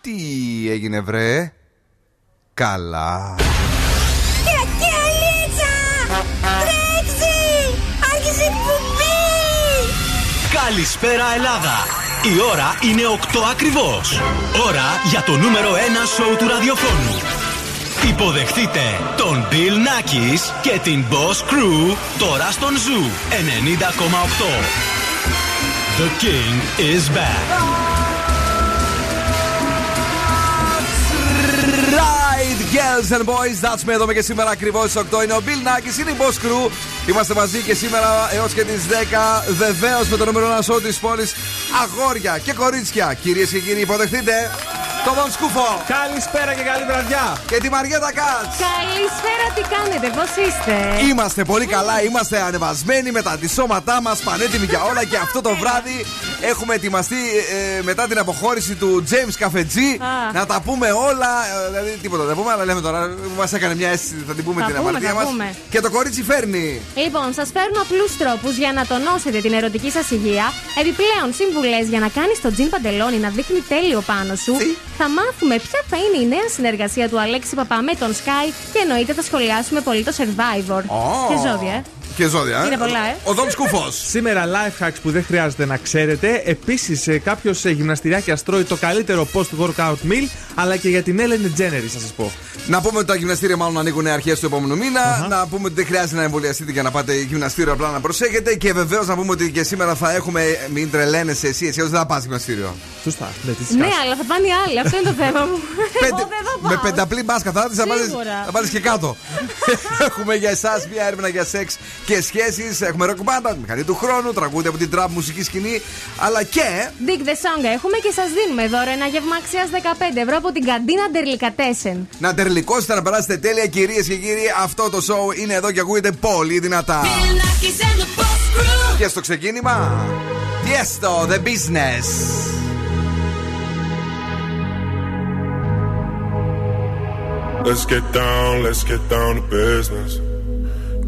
Τι έγινε βρε; Καλά. Καλησπέρα Ελλάδα. Η ώρα είναι 8 ακριβώς. Ώρα για το νούμερο 1 σοου του ραδιοφώνου Υποδεχτείτε τον Bill Nackis και την Boss Crew τώρα στον Zoo 90,8 The King is back Right, girls and boys, that's me εδώ και σήμερα ακριβώς στις 8 είναι ο Bill Nackis, είναι η Boss Crew. Είμαστε μαζί και σήμερα έως και τις 10. Βεβαίως με το νούμερο 1 show της πόλης. Αγόρια και κορίτσια. Κυρίες και κύριοι, υποδεχτείτε τον Δον Σκούφο. Καλησπέρα και καλή βραδιά. Και τη Μαριέτα Κάτς. Καλησπέρα, τι κάνετε, πώς είστε; Είμαστε πολύ καλά, είμαστε ανεβασμένοι με τα αντισώματά μας, πανέτοιμοι για όλα και αυτό το βράδυ έχουμε ετοιμαστεί ε, μετά την αποχώρηση του James Καφετζή να τα πούμε όλα. Ε, δηλαδή τίποτα δεν πούμε, αλλά λέμε τώρα. Μας έκανε μια αίσθηση, θα την πούμε Θα την πούμε, αμαρτία θα μας. πούμε. Και το κορίτσι φέρνει. Λοιπόν, σας φέρνω απλούς τρόπους για να τονώσετε την ερωτική σας υγεία. Επιπλέον, συμβουλές για να κάνεις το τζιν παντελόνι να δείχνει τέλειο πάνω σου. Θα μάθουμε ποια θα είναι η νέα συνεργασία του Αλέξη Παπά με τον Sky και εννοείται θα σχολιάσουμε πολύ το Survivor. Ω. Και ζώδια, ε. Και ζώδια. ε. Είναι πολλά, ε. Ο Δον Σκούφο. Σήμερα life hacks που δεν χρειάζεται να ξέρετε. Επίσης, κάποιος γυμναστηριάκια τρώει το καλύτερο post-workout meal, αλλά και για την Ellen DeGeneres, θα σας πω. Να πούμε ότι τα γυμναστήρια μάλλον ανοίγουν αρχές του επόμενου μήνα. Να πούμε ότι δεν χρειάζεται να εμβολιαστείτε για να πάτε γυμναστήριο, απλά να προσέχετε. Και βεβαίως να πούμε ότι και σήμερα θα έχουμε. Μην τρελαίνεσαι εσύ, εσύ δεν θα πας γυμναστήριο. Σωστά. Ναι, τι Ναι, αλλά θα πάνε οι άλλοι. Αυτό είναι το θέμα μου. Εγώ δεν θα πάω. με πενταπλή μπάσκα θα έρθει να βάλεις- Σίγουρα. να βάλει και κάτω. έχουμε για εσάς μια έρευνα για σεξ και σχέσεις. Έχουμε ροκ μπάντα, μηχανή του χρόνου, τραγούδια από την τραπ μουσική σκηνή. Αλλά και. Dig the song έχουμε και σας δίνουμε δώρο ένα γεύμα αξίας 15 ευρώ από την καντίνα Ντερλικατέσεν. Να τερλικώσετε να περάσετε τέλεια, κυρίες και κύριοι. Αυτό το show είναι εδώ και ακούγεται πολύ δυνατά. Και στο ξεκίνημα. Tiesto, the business. Let's get down, let's get down to business.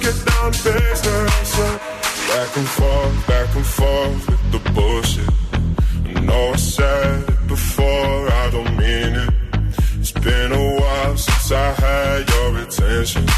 get down business. Back and forth, back and forth with the bullshit. I know I said it before, I don't mean it. It's been a while since I had your attention.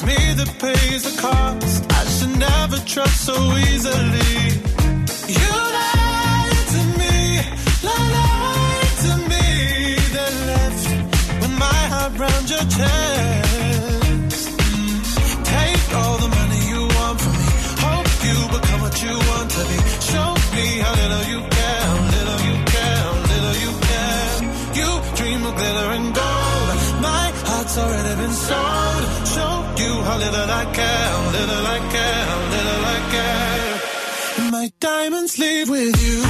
Always me that pays the cost. I should never trust so easily. You lied to me, lied to me. Then left with my heart round your chest. Take all the money you want from me. Hope you become what you want to be. Show me how little you care, little you care, little you care. You dream of glitter and gold. My heart's already been sold. How little I care, little I care, little I care. My diamonds leave with you.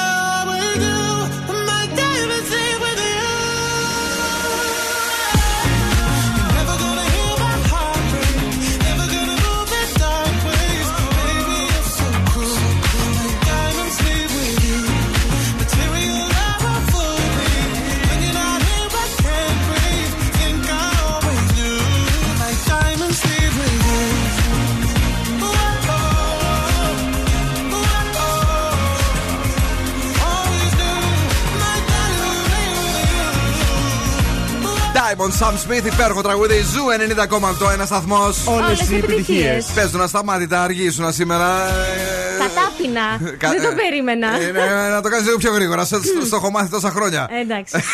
with you. Diamond Sam Smith, υπέροχο τραγούδι. Ζου 90,8 ένας σταθμός. Όλες οι επιτυχίες. Παίζουν ασταμάτητα, αργήσουν σήμερα. ε, Κατάπινα. κα- Δεν το ε, περίμενα. ε, ναι, Να το κάνεις λίγο πιο γρήγορα. Στο, στο έχω μάθει τόσα χρόνια. Ε, Εντάξει.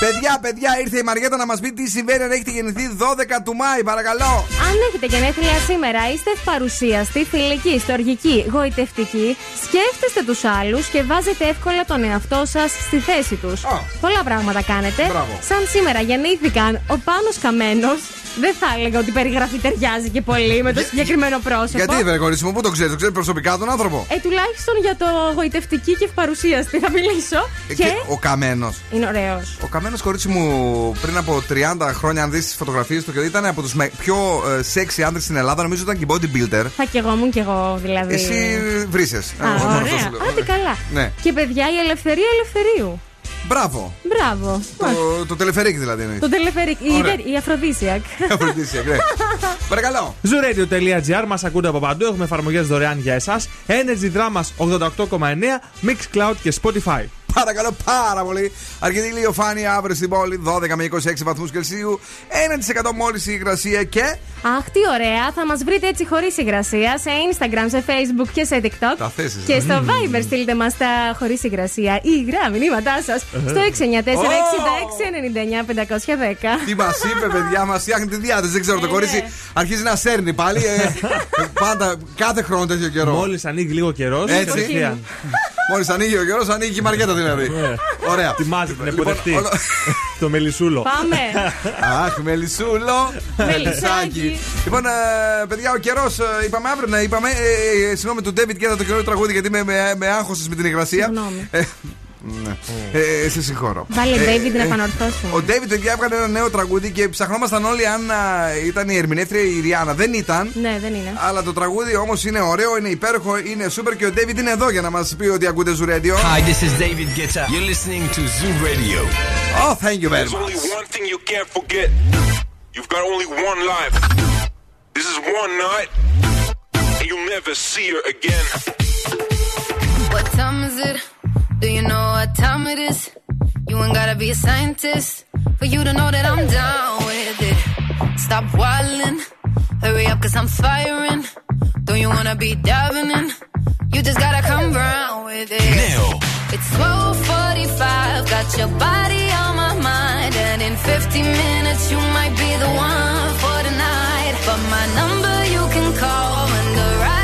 Παιδιά, παιδιά, ήρθε η Μαριέτα να μας πει τι συμβαίνει αν έχετε γεννηθεί 12 του Μάη, παρακαλώ. Αν έχετε γενέθλια σήμερα, είστε ευπαρουσίαστοι, φιλικοί, στοργικοί, γοητευτικοί, σκέφτεστε τους άλλους και βάζετε εύκολα τον εαυτό σας στη θέση τους. Α. Πολλά πράγματα κάνετε. Μπράβο. Σαν σήμερα γεννήθηκαν ο Πάνος Καμένος Δεν θα έλεγα ότι η περιγραφή ταιριάζει και πολύ με το συγκεκριμένο πρόσωπο. Γιατί, βρε κορίτσι μου, πού το ξέρεις, το ξέρεις προσωπικά τον άνθρωπο; Ε, τουλάχιστον για το γοητευτική και ευπαρουσίαστη θα μιλήσω. Ε, και... ο Καμένος. Είναι ωραίος. Ο Καμένος κορίτσι μου πριν από 30 χρόνια, αν δεις τις φωτογραφίες του, και ήταν από τους πιο ε, σεξι άντρες στην Ελλάδα, νομίζω ήταν και bodybuilder. Θα κι εγώ μου κι εγώ δηλαδή. Εσύ βρίσκε. Α, ωραία. Άντε καλά. Ναι. Και παιδιά, η ελευθερία ελευθερίου. Μπράβο. Μπράβο. Το, το τελεφερίκ δηλαδή είναι. Το τελεφερικ. Η, Ωραία. η Αφροδίσιακ. Αφροδίσιακ, ναι. Παρακαλώ. Zooradio.gr μας ακούτε από παντού. Έχουμε εφαρμογές δωρεάν για εσάς. Energy Dramas 88,9, Mixcloud και Spotify. Παρακαλώ πάρα πολύ. Αρκετή ηλιοφάνεια αύριο στην πόλη, 12 με 26 βαθμούς Κελσίου. 1% μόλις η υγρασία και. Αχ, τι ωραία. Θα μας βρείτε έτσι χωρίς υγρασία σε Instagram, σε Facebook και σε TikTok. Τα θέσεις. Και στο Viber στείλτε μας τα χωρίς υγρασία ή υγρά μηνύματά σας στο 694-6699-510. Τι μας είπε, παιδιά, μας φτιάχνει τη διάθεση. Δεν ξέρω, το Ε, κορίτσι ναι. αρχίζει να σέρνει πάλι. ε, πάντα, κάθε χρόνο τέτοιο καιρό. Μόλις ανοίγει λίγο καιρός. Έτσι. Μόλις ανοίγει ο καιρός, ανοίγει και η Μαριέτα δηλαδή. Ωραία. Ετοιμάζεται να Λοιπόν, υποδεχτεί. όλο- Το μελισούλο. Πάμε. Αχ, μελισούλο. Μελισσάκι. Λοιπόν, ε, παιδιά, ο καιρός είπαμε αύριο να είπαμε. ε, ε, Συγγνώμη του Ντέβιτ και το καινούριο τραγούδι γιατί με, με, με άγχωσες με την υγρασία. Συγγνώμη. Ε, ναι. Ε, σε συγχωρώ. Βάλε Ε, David να ε, επανορθώσουμε. Ο Ντέβιτ, παιδιά, έβγαλε ένα νέο τραγούδι και ψαχνόμασταν όλοι αν α, ήταν η ερμηνεύτρια η Ριάννα. Δεν ήταν. Ναι, δεν είναι. Αλλά το τραγούδι όμως είναι ωραίο, είναι υπέροχο, είναι σούπερ και ο Ντέβιτ είναι εδώ για να μας πει ότι ακούτε Zoo Radio. Hi, this is David Guetta. You're listening to Zoo Radio. Oh, thank you very There's only much. one thing you can't forget. You've got only one life. This is one night, and you'll never see her again. What time is it? Do you know what time it is? You ain't gotta be a scientist for you to know that I'm down with it. Stop whining, hurry up cause I'm firing. Don't you wanna be diving in? You just gotta come round with it. Nail. It's 12:45, got your body on my mind, and in 15 minutes you might be the one for tonight. But my number you can call when the ride.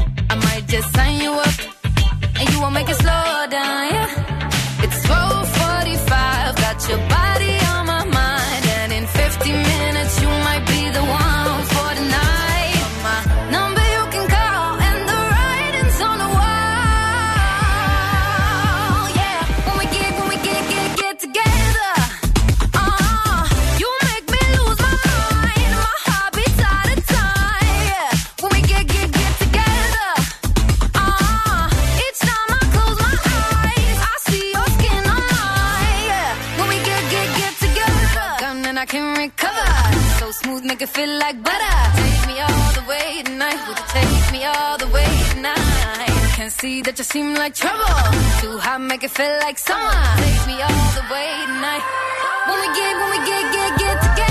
just sign you up. And you won't make it slow down, feel like butter. Take me all the way tonight. Would you take me all the way tonight? Can see that you seem like trouble. Too hot, make it feel like summer. Take me all the way tonight. When we get, when we get, get, get together.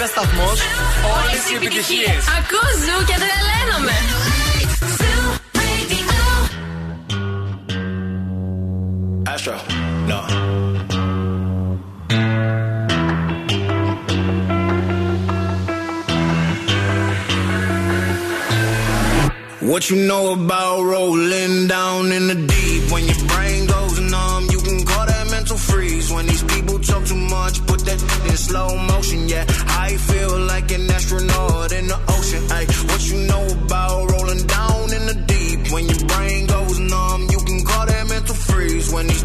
Ένα σταθμός, όλες οι επιτυχίες. Ακούς ζου και τρελαίνομαι. Astro. No. What you know about rolling down in the deep? Slow motion. Yeah, I feel like an astronaut in the ocean. Ay, what you know about rolling down in the deep? When your brain goes numb, you can call that mental freeze. When these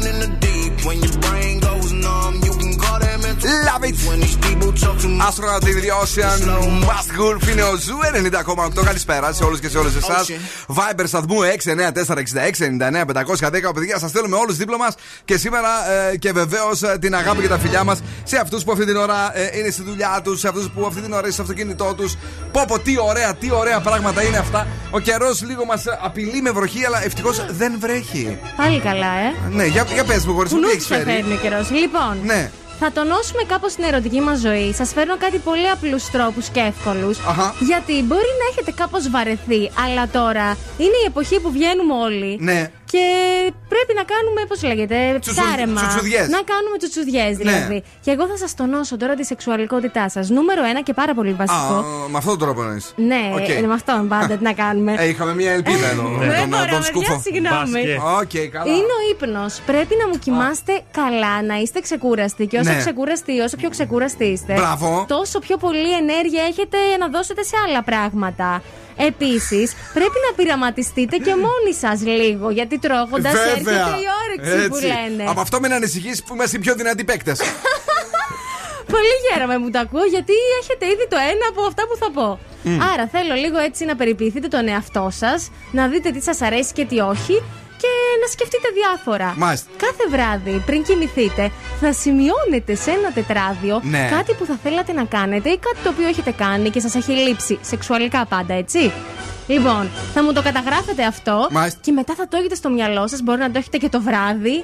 Love it. When these people talk too much. Astronaut in the Ocean, Must Gulf είναι ο Ζου 90,8. Καλησπέρα σε όλους και σε όλες εσάς. Viber σταθμού 6946699-510. Παιδιά, σας στέλνουμε όλους δίπλα μας και σήμερα ε, και βεβαίως την αγάπη και τα φιλιά μας σε αυτούς που αυτή την ώρα ε, είναι στη δουλειά τους, σε αυτούς που αυτή την ώρα είναι στο αυτοκίνητό τους. Πω πω, τι ωραία, τι ωραία πράγματα είναι αυτά. Ο καιρός λίγο μας απειλεί με βροχή, αλλά ευτυχώς δεν βρέχει. Πάλι καλά, ε. Ναι, για, για πες μου, χωρίς Που τι νου έχει σε φέρει. φέρνει ο καιρός. Λοιπόν, Ναι. Θα τονώσουμε κάπως την ερωτική μας ζωή. Σας φέρνω κάτι πολύ απλούς τρόπους και εύκολους. Αχα. Γιατί μπορεί να έχετε κάπως βαρεθεί, αλλά τώρα είναι η εποχή που βγαίνουμε όλοι. Ναι. Και πρέπει να κάνουμε, πώς λέγεται, Τσουτσου- ψάρεμα. τσουτσουδιές. Να κάνουμε τσουτσουδιές δηλαδή. Και εγώ θα σας τονώσω τώρα τη σεξουαλικότητά σας. Νούμερο ένα και πάρα πολύ βασικό. Α, με αυτόν τον τρόπο εννοείς. Ναι, Οκ. ε, με αυτόν πάντα τι να κάνουμε. Ε, είχαμε μια ελπίδα εδώ. με Δεν τον, μπορώ, τον παιδιά, σκούφο. συγγνώμη. Οκ, καλά. Είναι ο ύπνος. Πρέπει να μου κοιμάστε καλά, να είστε ξεκούραστοι. Και όσο Ναι. ξεκούραστοι, όσο πιο ξεκούραστοι είστε, Μπράβο. τόσο πιο πολλή ενέργεια έχετε να δώσετε σε άλλα πράγματα. Επίσης, πρέπει να πειραματιστείτε και μόνοι σας λίγο, γιατί τρώγοντας έρχεται η όρεξη που Έτσι. λένε. Από αυτό μην ανησυχείς που είμαστε οι πιο δυνατοί παίκτες. Πολύ χαίρομαι που το ακούω γιατί έχετε ήδη το ένα από αυτά που θα πω. Μμ. Άρα θέλω λίγο έτσι να περιποιηθείτε τον εαυτό σας, να δείτε τι σας αρέσει και τι όχι και να σκεφτείτε διάφορα. Μάλιστα. Κάθε βράδυ πριν κοιμηθείτε θα σημειώνετε σε ένα τετράδιο Ναι. κάτι που θα θέλατε να κάνετε ή κάτι το οποίο έχετε κάνει και σας έχει λείψει. Σεξουαλικά πάντα, έτσι. Λοιπόν, θα μου το καταγράφετε αυτό Μάλιστα. και μετά θα το έχετε στο μυαλό σας. Μπορεί να το έχετε και το βράδυ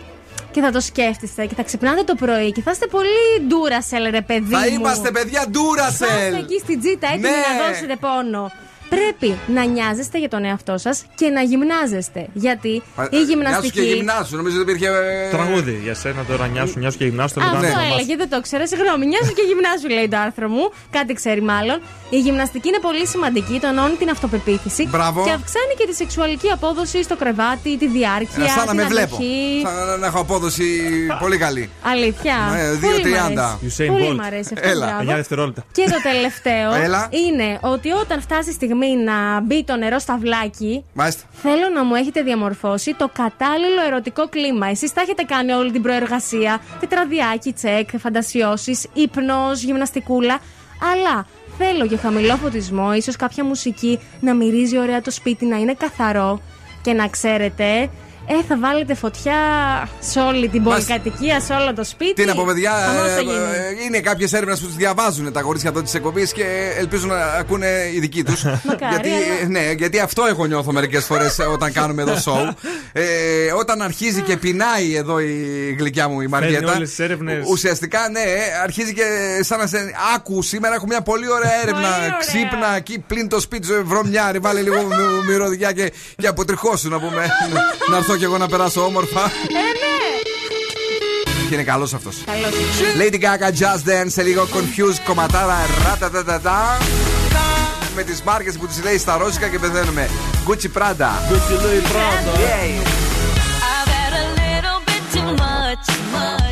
και θα το σκέφτεστε και θα ξυπνάτε το πρωί και θα είστε πολύ ντούρασελ, ρε παιδί Θα μου. είμαστε παιδιά Θα ντούρασελ. είστε εκεί στην τζίτα έτοιμοι Ναι. να δώσετε πόνο. Πρέπει να νοιάζεστε για τον εαυτό σας και να γυμνάζεστε. Γιατί η Νιάσου και γυμναστική. γυμνάσου. Νομίζω ότι υπήρχε. ε, Τραγούδι για σένα τώρα, νιάσου, νιάσου και γυμνάσου. το Αυτό λεπτό να έλεγε, δεν το ήξερα. Συγγνώμη, νοιάζω και γυμνάζου, λέει το άρθρο μου. Κάτι ξέρει μάλλον. Η γυμναστική είναι πολύ σημαντική, τονώνει την αυτοπεποίθηση Μπράβο. και αυξάνει και τη σεξουαλική απόδοση στο κρεβάτι, τη διάρκεια. Ε, Σαν να την με βλέπω. αντοχή. Σαν να έχω απόδοση πολύ καλή. Αλήθεια. Ναι, Πολύ 2.30. μ' αρέσει. Πολύ μ' αρέσει αυτό. Έλα. μπράβο. 9 δευτερόλεπτα. Και το τελευταίο Έλα. είναι ότι όταν φτάσει η στιγμή να μπει το νερό στα βλάκι, Μάλιστα. θέλω να μου έχετε διαμορφώσει το κατάλληλο ερωτικό κλίμα. Εσείς τα έχετε κάνει όλη την προεργασία. Τετραδιάκι, τσεκ, φαντασιώσεις, ύπνο, γυμναστικούλα. Αλλά θέλω για χαμηλό φωτισμό, ίσως κάποια μουσική να μυρίζει ωραία το σπίτι, να είναι καθαρό. Και να ξέρετε, ε, θα βάλετε φωτιά σε όλη την Μας- πολυκατοικία, σε όλο το σπίτι. Τι να πω, παιδιά, Χαμός θα ε, γίνει. ε, είναι κάποιες έρευνες που τι διαβάζουν τα κορίτσια εδώ της εκπομπής και ελπίζουν να ακούνε οι δικοί τους. Μακάρι, γιατί, αλλά- ναι, γιατί αυτό εγώ νιώθω μερικές φορές όταν κάνουμε εδώ show. Ε, όταν αρχίζει και πεινάει εδώ η γλυκιά μου η Μαριέτα. όλες τις έρευνες. Ουσιαστικά, ναι, αρχίζει και σαν να σε. Άκου, σήμερα έχω μια πολύ ωραία έρευνα. Πολύ ωραία. Ξύπνα εκεί, πλην το σπίτι σου, βρωμιάρι, βάλε λίγο μυ- μυρωδιά και, και αποτριχώσου να πούμε. να έρθω κι εγώ να περάσω όμορφα. Ε, ναι. Και είναι καλός αυτός. Καλώς. Lady Gaga Just Dance σε λίγο confused κομματάρα ρατατατατά με τις μάρκες που τις λέει στα ρώσικα και πεθαίνουμε Gucci Prada Gucci Louis Prada. Yay. I've had a little bit too much. All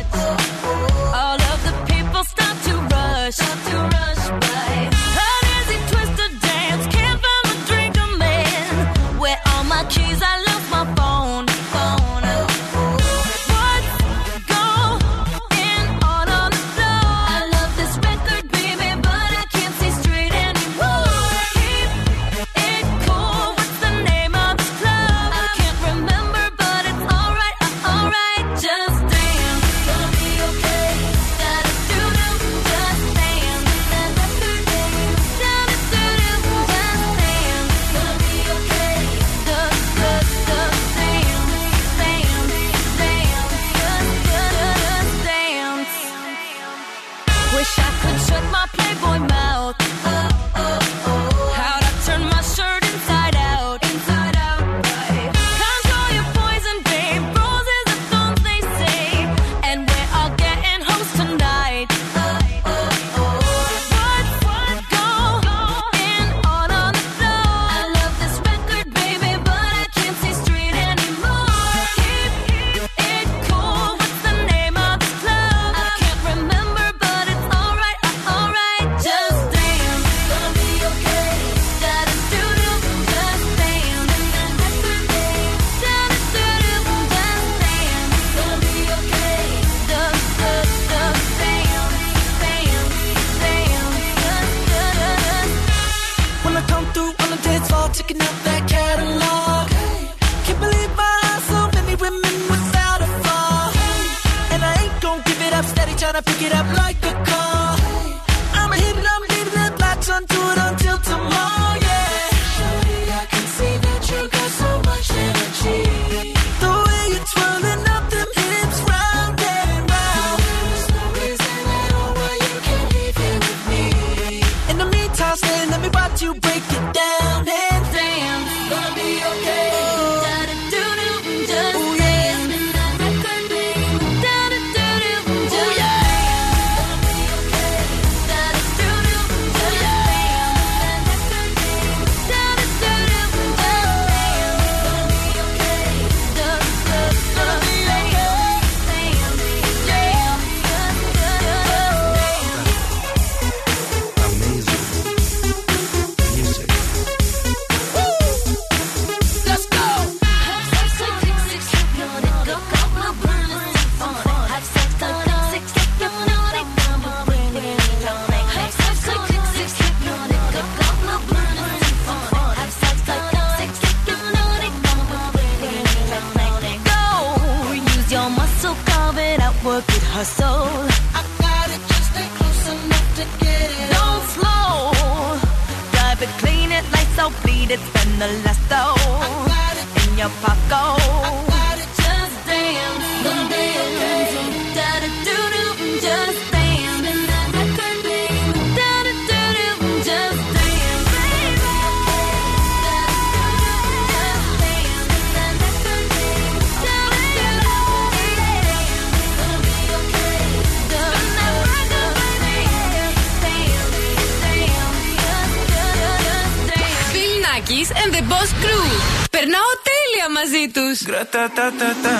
туз Гра-та-та-та-та.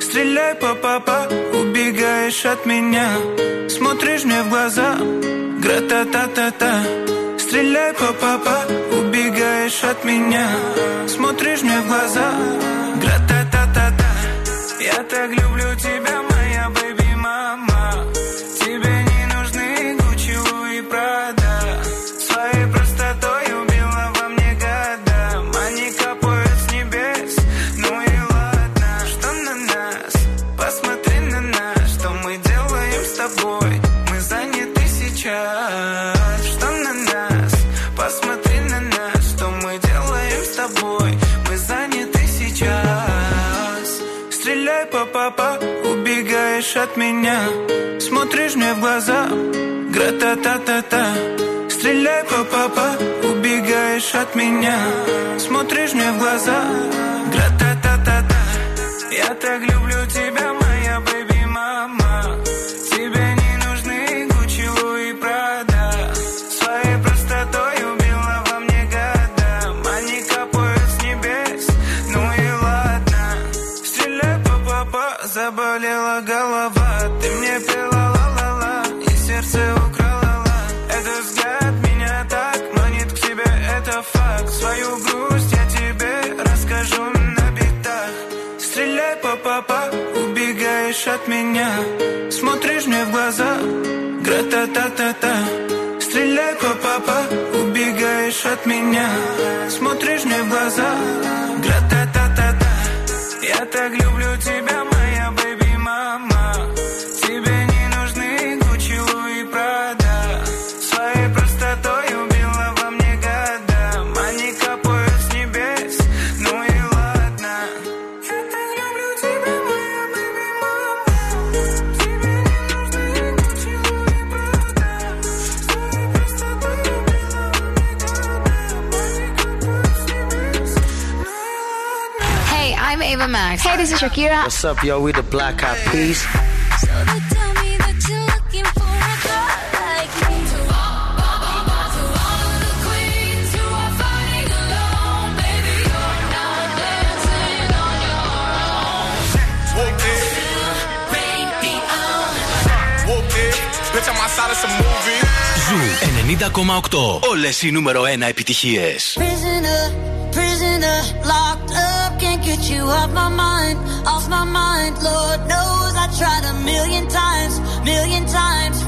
Стреляй, папа-па Убегаешь от меня. Смотришь мне в глаза. Гра-та-та-та-та. Стреляй, папа-па Убегаешь от меня. Смотришь мне в глаза. Гра-та-та-та-та. Я так люблю тебя, мама бежишь от меня? Смотришь мне в глаза? Гра-та-та-та-та Стреляй, по папа, Убегаешь от меня. Смотришь мне в глаза? Гра-та-та-та-та Я так люблю тебя. меня, смотришь мне в глаза Shakira. What's up, yo? We the Black Eyed Peas. Ζου 90,8 Όλες οι νούμερο 1 επιτυχίες. Prisoner, prisoner, locked up. Can't get you off my mind. Lord knows I tried a million times, million times.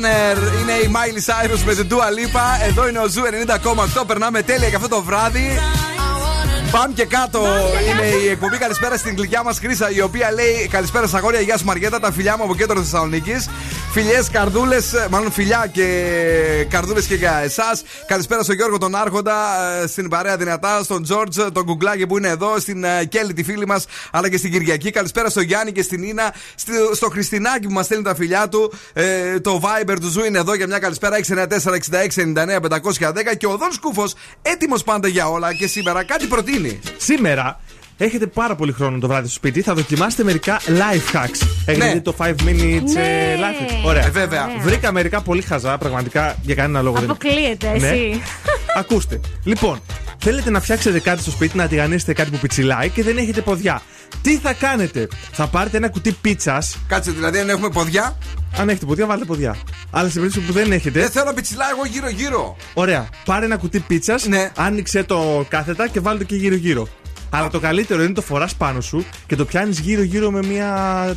Prisoner είναι η Miley Cyrus με την Dua Lipa. Εδώ είναι ο Zoo 90,8. Περνάμε τέλεια για αυτό το βράδυ. Πάμε και κάτω. Είναι η εκπομπή Καλησπέρα στην γλυκιά μας Χρύσα, η οποία λέει Καλησπέρα στα αγόρια. Γεια σου Μαριέτα, τα φιλιά μου από κέντρο Θεσσαλονίκης. Φιλιές, καρδούλες, μάλλον φιλιά και καρδούλες και για εσάς. Καλησπέρα στον Γιώργο τον Άρχοντα, ε, στην παρέα δυνατά, στον Τζόρτζ, τον Κουγκλάκη που είναι εδώ, στην ε, Κέλλη τη φίλη μας, αλλά και στην Κυριακή. Καλησπέρα στον Γιάννη και στην Ίνα, στη- στο Χριστινάκι που μας στέλνει τα φιλιά του. Ε, το Viber του Zoo είναι εδώ για μια καλησπέρα 694-6699-510 και ο Δον Σκούφος έτοιμος πάντα για όλα και σήμερα κάτι προτείνει. Σήμερα έχετε πάρα πολύ χρόνο το βράδυ στο σπίτι. Θα δοκιμάσετε μερικά life hacks. Έχετε Ναι. δει το 5 minutes Ναι. ε, life hacks. Ωραία. Ε, βέβαια. Ωραία. Βρήκα μερικά πολύ χαζά, πραγματικά για κανένα λόγο δεν Αποκλείεται Ναι. εσύ. Ακούστε. Λοιπόν, θέλετε να φτιάξετε κάτι στο σπίτι, να τηγανίσετε κάτι που πιτσιλάει και δεν έχετε ποδιά. Τι θα κάνετε, θα πάρετε ένα κουτί πίτσας. Κάτσε, δηλαδή αν έχουμε ποδιά; Αν έχετε ποδιά, βάλτε ποδιά. Αλλά σε περίπτωση που δεν έχετε. Δεν θέλω να πιτσιλάω εγώ γύρω-γύρω. Ωραία. Πάρε ένα κουτί πίτσας, Ναι. άνοιξε το κάθετα και βάλτε το και γύρω-γύρω. Αλλά το καλύτερο είναι το φοράς πάνω σου και το πιάνεις γύρω-γύρω με μια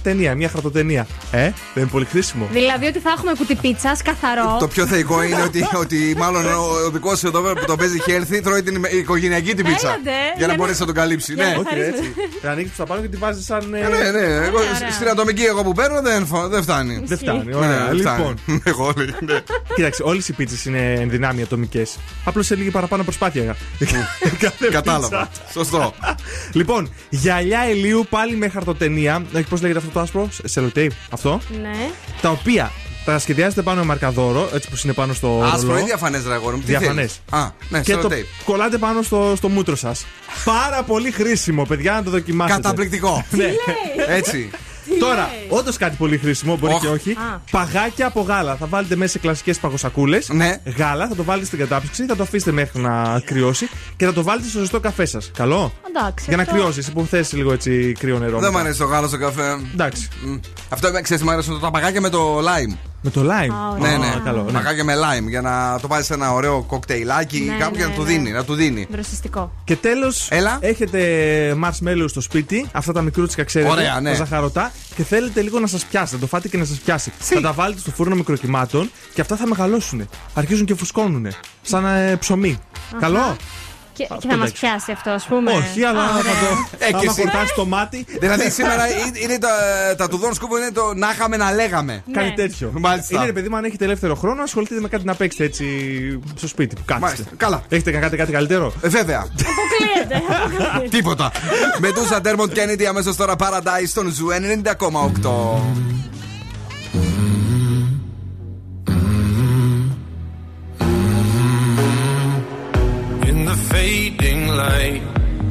ταινία, μια χαρτοτενία. Ε, δεν είναι πολύ χρήσιμο. Δηλαδή ότι θα έχουμε κουτί πίτσας καθαρό. Το πιο θεϊκό είναι ότι, ότι μάλλον ο, ο δικός σου εδώ πέρα που το παίζει healthy τρώει την οικογενειακή την πίτσα. Έλατε, για για να να- μπορέσει να τον καλύψει. για Ναι. να Όχι, Ευχαριστώ. έτσι. Θα ανοίξεις τα πάνω και τη βάζεις σαν. ε, Ε, Ναι, ναι. Εγώ, ωραία. στην ατομική εγώ που παίρνω δεν, φω- δεν φτάνει. Δεν φτάνει. Ναι, Ωραία. δεν φτάνει. Λοιπόν, Εγώ λέει, ναι. κοίταξε, όλες οι πίτσες είναι εν δυνάμει ατομικές. Απλώς σε λίγη παραπάνω προσπάθεια. Κάθε Κατάλαβα. πίτσα. Σωστό. Λοιπόν, γυαλιά ηλίου πάλι με χαρτοτενία. Όχι, πώς λέγεται αυτό το άσπρο, σελοτέιπ. Αυτό. Ναι. Τα οποία τα σχεδιάζετε πάνω με μαρκαδόρο, έτσι που είναι πάνω στο. Άσπρο ρολό. ή διαφανές, ραγόρι μου. Τι Διαφανές. θέλεις; Α, ναι, και το sellotape. κολλάτε πάνω στο, στο μούτρο σας. Πάρα πολύ χρήσιμο, παιδιά, να το δοκιμάσετε. Καταπληκτικό. Ναι. Έτσι. Τώρα, όντως κάτι πολύ χρήσιμο, μπορεί Οχ. και όχι. Α. Παγάκια από γάλα. Θα βάλετε μέσα σε κλασικές παγοσακούλες. Ναι. Γάλα, θα το βάλετε στην κατάψυξη, θα το αφήσετε μέχρι να κρυώσει και θα το βάλετε στο ζεστό καφέ σας. Καλό; Εντάξει. Για να αυτό- κρυώσεις, που θε λίγο έτσι κρύο νερό. Δεν μετά. μου αρέσει το γάλα στο καφέ. Εντάξει. Μ. Αυτό ξέρεις, μου αρέσουν τα παγάκια με το lime. Με το lime. Α, ωραία. Ναι, Α, ναι. καλό, ναι. Παγάκια με lime για να το βάζεις σε ένα ωραίο κοκτέιλάκι Ναι, κάπου για να ναι, του ναι. δίνει. Να του δίνει. Δροσιστικό. Και τέλος, Έλα. έχετε marshmallow στο σπίτι, αυτά τα μικρούτσικα ξέρετε, Ωραία, ναι. τα ζαχαρωτά, και θέλετε λίγο να σας πιάσει, να το φάτε και να σας πιάσει. Θα τα βάλετε στο φούρνο μικροκυμάτων και αυτά θα μεγαλώσουν. Αρχίζουν και φουσκώνουν. Σαν ε, ψωμί. Καλό; Και, και Αυτό θα μας εντάξει. πιάσει αυτό, ας πούμε. Όχι, αλλά Α, θα ωραία. το. Ε, και άμα εσύ. χορτάσει το μάτι. Δηλαδή σήμερα είναι- είναι τα, τα του Δον Σκούβο είναι το να είχαμε να λέγαμε. Κάνει Ναι. τέτοιο. Μάλιστα. Είναι ρε παιδί μου, αν έχετε ελεύθερο χρόνο, ασχοληθείτε με κάτι να παίξετε έτσι στο σπίτι που κάτσετε. Μάλιστα. Καλά. Έχετε να κάνετε κάτι καλύτερο; Ε, βέβαια. Αποκλείεται. αποκλείεται. Τίποτα. Meduza, Dermot Kennedy αμέσως τώρα Paradise στον Zoo 90,8. Light,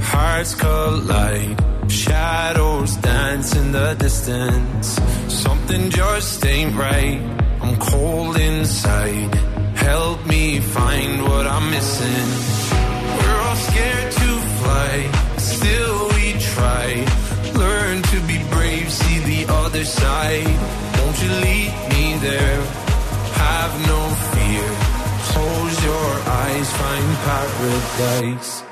hearts collide. Shadows dance in the distance. Something just ain't right. I'm cold inside. Help me find what I'm missing. We're all scared to fly, still we try. Learn to be brave, see the other side. Won't you lead me there? Have no fear. Close your eyes, find paradise.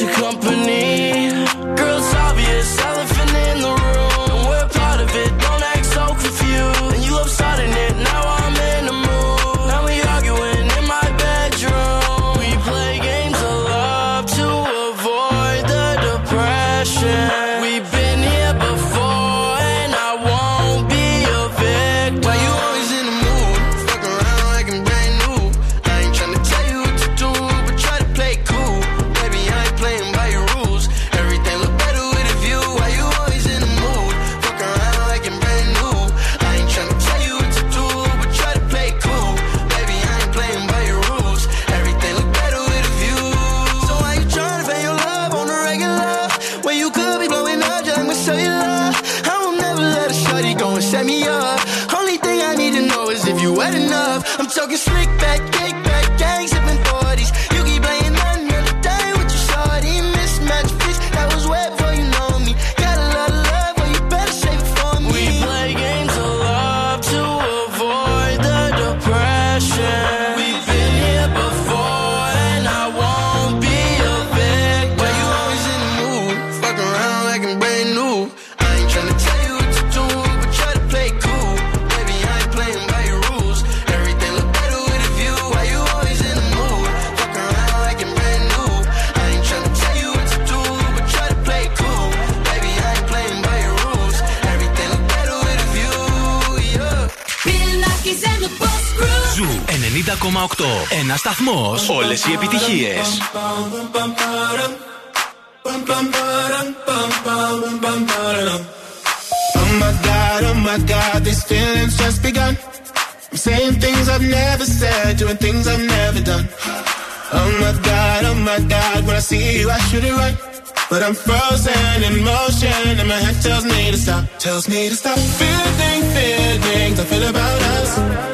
your company? Ένα σταθμό. Όλε οι επιτυχίε. Oh my god, oh my god, these feelings just begun. I'm saying things I've never said, doing things I've never done. Oh my god, oh my god, when I see you, I should it right. But I'm frozen in motion, and my head tells me to stop, tells me to stop. Feeling, feelings I feel about us.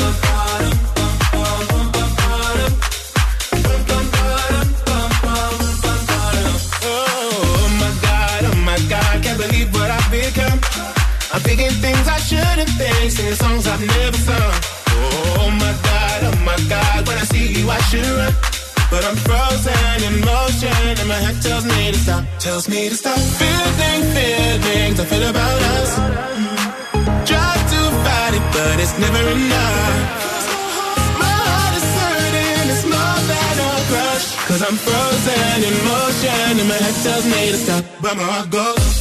I'm thinking things I shouldn't think, singing songs I've never sung. Oh my God, oh my God, when I see you I should run. But I'm frozen in motion and my head tells me to stop, tells me to stop. Feeling feelings I feel about us. Try to fight it, but it's never enough. Cause I'm frozen in motion and my head tells me to stop But my heart goes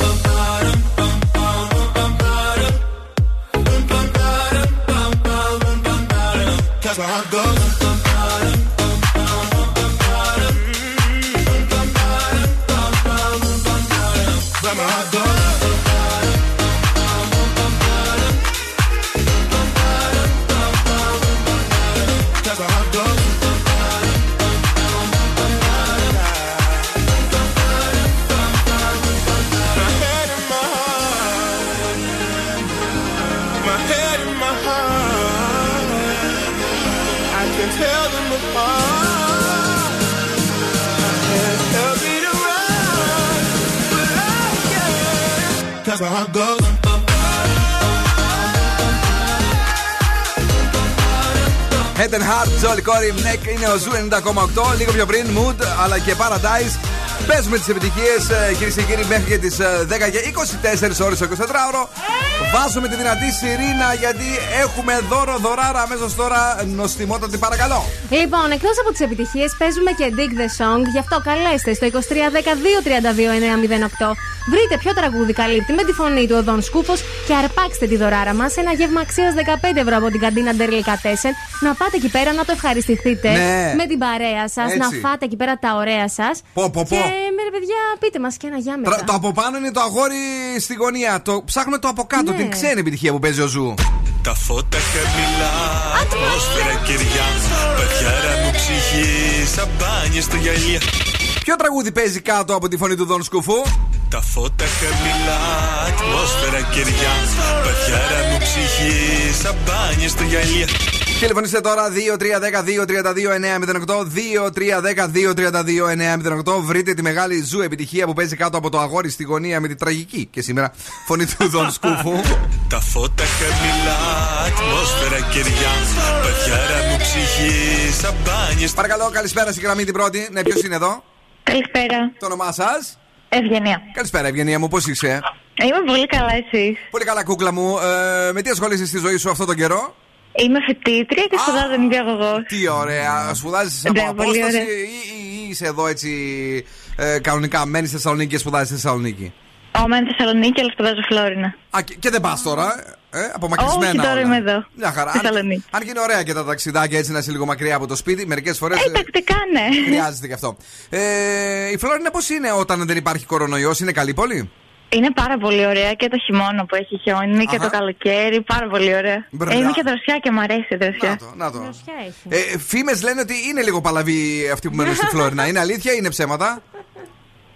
that's where I go. That's how it goes. Head and Heart, Joel Corry, MNEK είναι ο Zoo 90,8. Λίγο πιο πριν, Mood αλλά και Paradise. Παίζουμε τις επιτυχίες, κυρίες και κύριοι, μέχρι και τις 10 και 24 ώρες το 24ωρο. Βάζουμε τη δυνατή σιρήνα γιατί έχουμε δώρο δωράρα αμέσως τώρα. Νοστιμότατη, παρακαλώ. Λοιπόν, εκτός από τις επιτυχίες, παίζουμε και Dig the Song. Γι' αυτό καλέστε στο 2310-232-908. Βρείτε ποιο τραγούδι καλύπτει με τη φωνή του ο Δον Σκούφος και αρπάξτε τη δωράρα μας. Ένα γεύμα αξίας 15 ευρώ από την καντίνα Ντερλικά 4. Να πάτε εκεί πέρα να το ευχαριστηθείτε Ναι. με την παρέα σας. Έτσι. Να φάτε εκεί πέρα τα ωραία σας. Πω, πω, πω. Και με ρε παιδιά, πείτε μας και ένα γεια μετά. Τρα- Το από πάνω είναι το αγόρι στη γωνία. Το ψάχνουμε το από κάτω, Ναι. την ξένη επιτυχία που παίζει ο Zoo. Τα φώτα χαμηλά, ατμόσφαιρα κεριά Παθιάρα μου ψυχή, σαν μπάνια στο γυαλιά Ποιο τραγούδι παίζει κάτω από τη φωνή του Δον Σκουφού; Τα φώτα χαμηλά, ατμόσφαιρα κεριά Παθιάρα μου ψυχή, σαν μπάνια στο γυαλιά Τηλεφωνήστε τώρα 2-3-10-2-32-908. 2-3-10-2-32-908. Βρείτε τη μεγάλη ζου επιτυχία που παίζει κάτω από το αγόρι στη γωνία με τη τραγική και σήμερα φωνή του Δον Σκούφου. Τα φώτα χαμηλά, ατμόσφαιρα κεριά Παθιάρα μου ψυχή, σαν μπάνια στο Παρακαλώ, καλησπέρα στην γραμμή την πρώτη. Ναι, ποιος είναι εδώ; Καλησπέρα. Το όνομά σας; Ευγενία. Καλησπέρα, Ευγενία μου, πώς είσαι; Είμαι πολύ καλά, εσείς; Πολύ καλά, κούκλα μου. Ε, με τι ασχολείσαι στη ζωή σου αυτό τον καιρό; Είμαι φοιτήτρια και σπουδάζω νηπιαγωγό. Τι ωραία. Σπουδάζεις από Ναι, πολύ απόσταση ωραία. ή, ή- ή είσαι εδώ έτσι ε, κανονικά. Μένεις στη Θεσσαλονίκη και σπουδάζεις στη Θεσσαλονίκη; Ω, μένω στη Θεσσαλονίκη, αλλά σπουδάζω Φλόρινα. Α, και, και δεν πας τώρα. Ε, απομακρυσμένα. Όχι, τώρα όλα. είμαι εδώ. Μια χαρά. Στη Αν, Θεσσαλονίκη. αν και είναι ωραία και τα ταξιδάκια έτσι να είσαι λίγο μακριά από το σπίτι, μερικές φορές. Ε, τακτικά ναι. Χρειάζεται και αυτό. Ε, η Φλόρινα πώς είναι όταν δεν υπάρχει κορονοϊός, είναι καλή πόλη; Είναι πάρα πολύ ωραία και το χειμώνα που έχει χιόνι και Αχα. το καλοκαίρι. Πάρα πολύ ωραία. Μπράβο. Ε, είναι και δροσιά και μου αρέσει η δροσιά. Να το. Ε, Φήμες λένε ότι είναι λίγο παλαβή αυτοί που μένουν στη Φλόρινα. Είναι αλήθεια ή είναι ψέματα;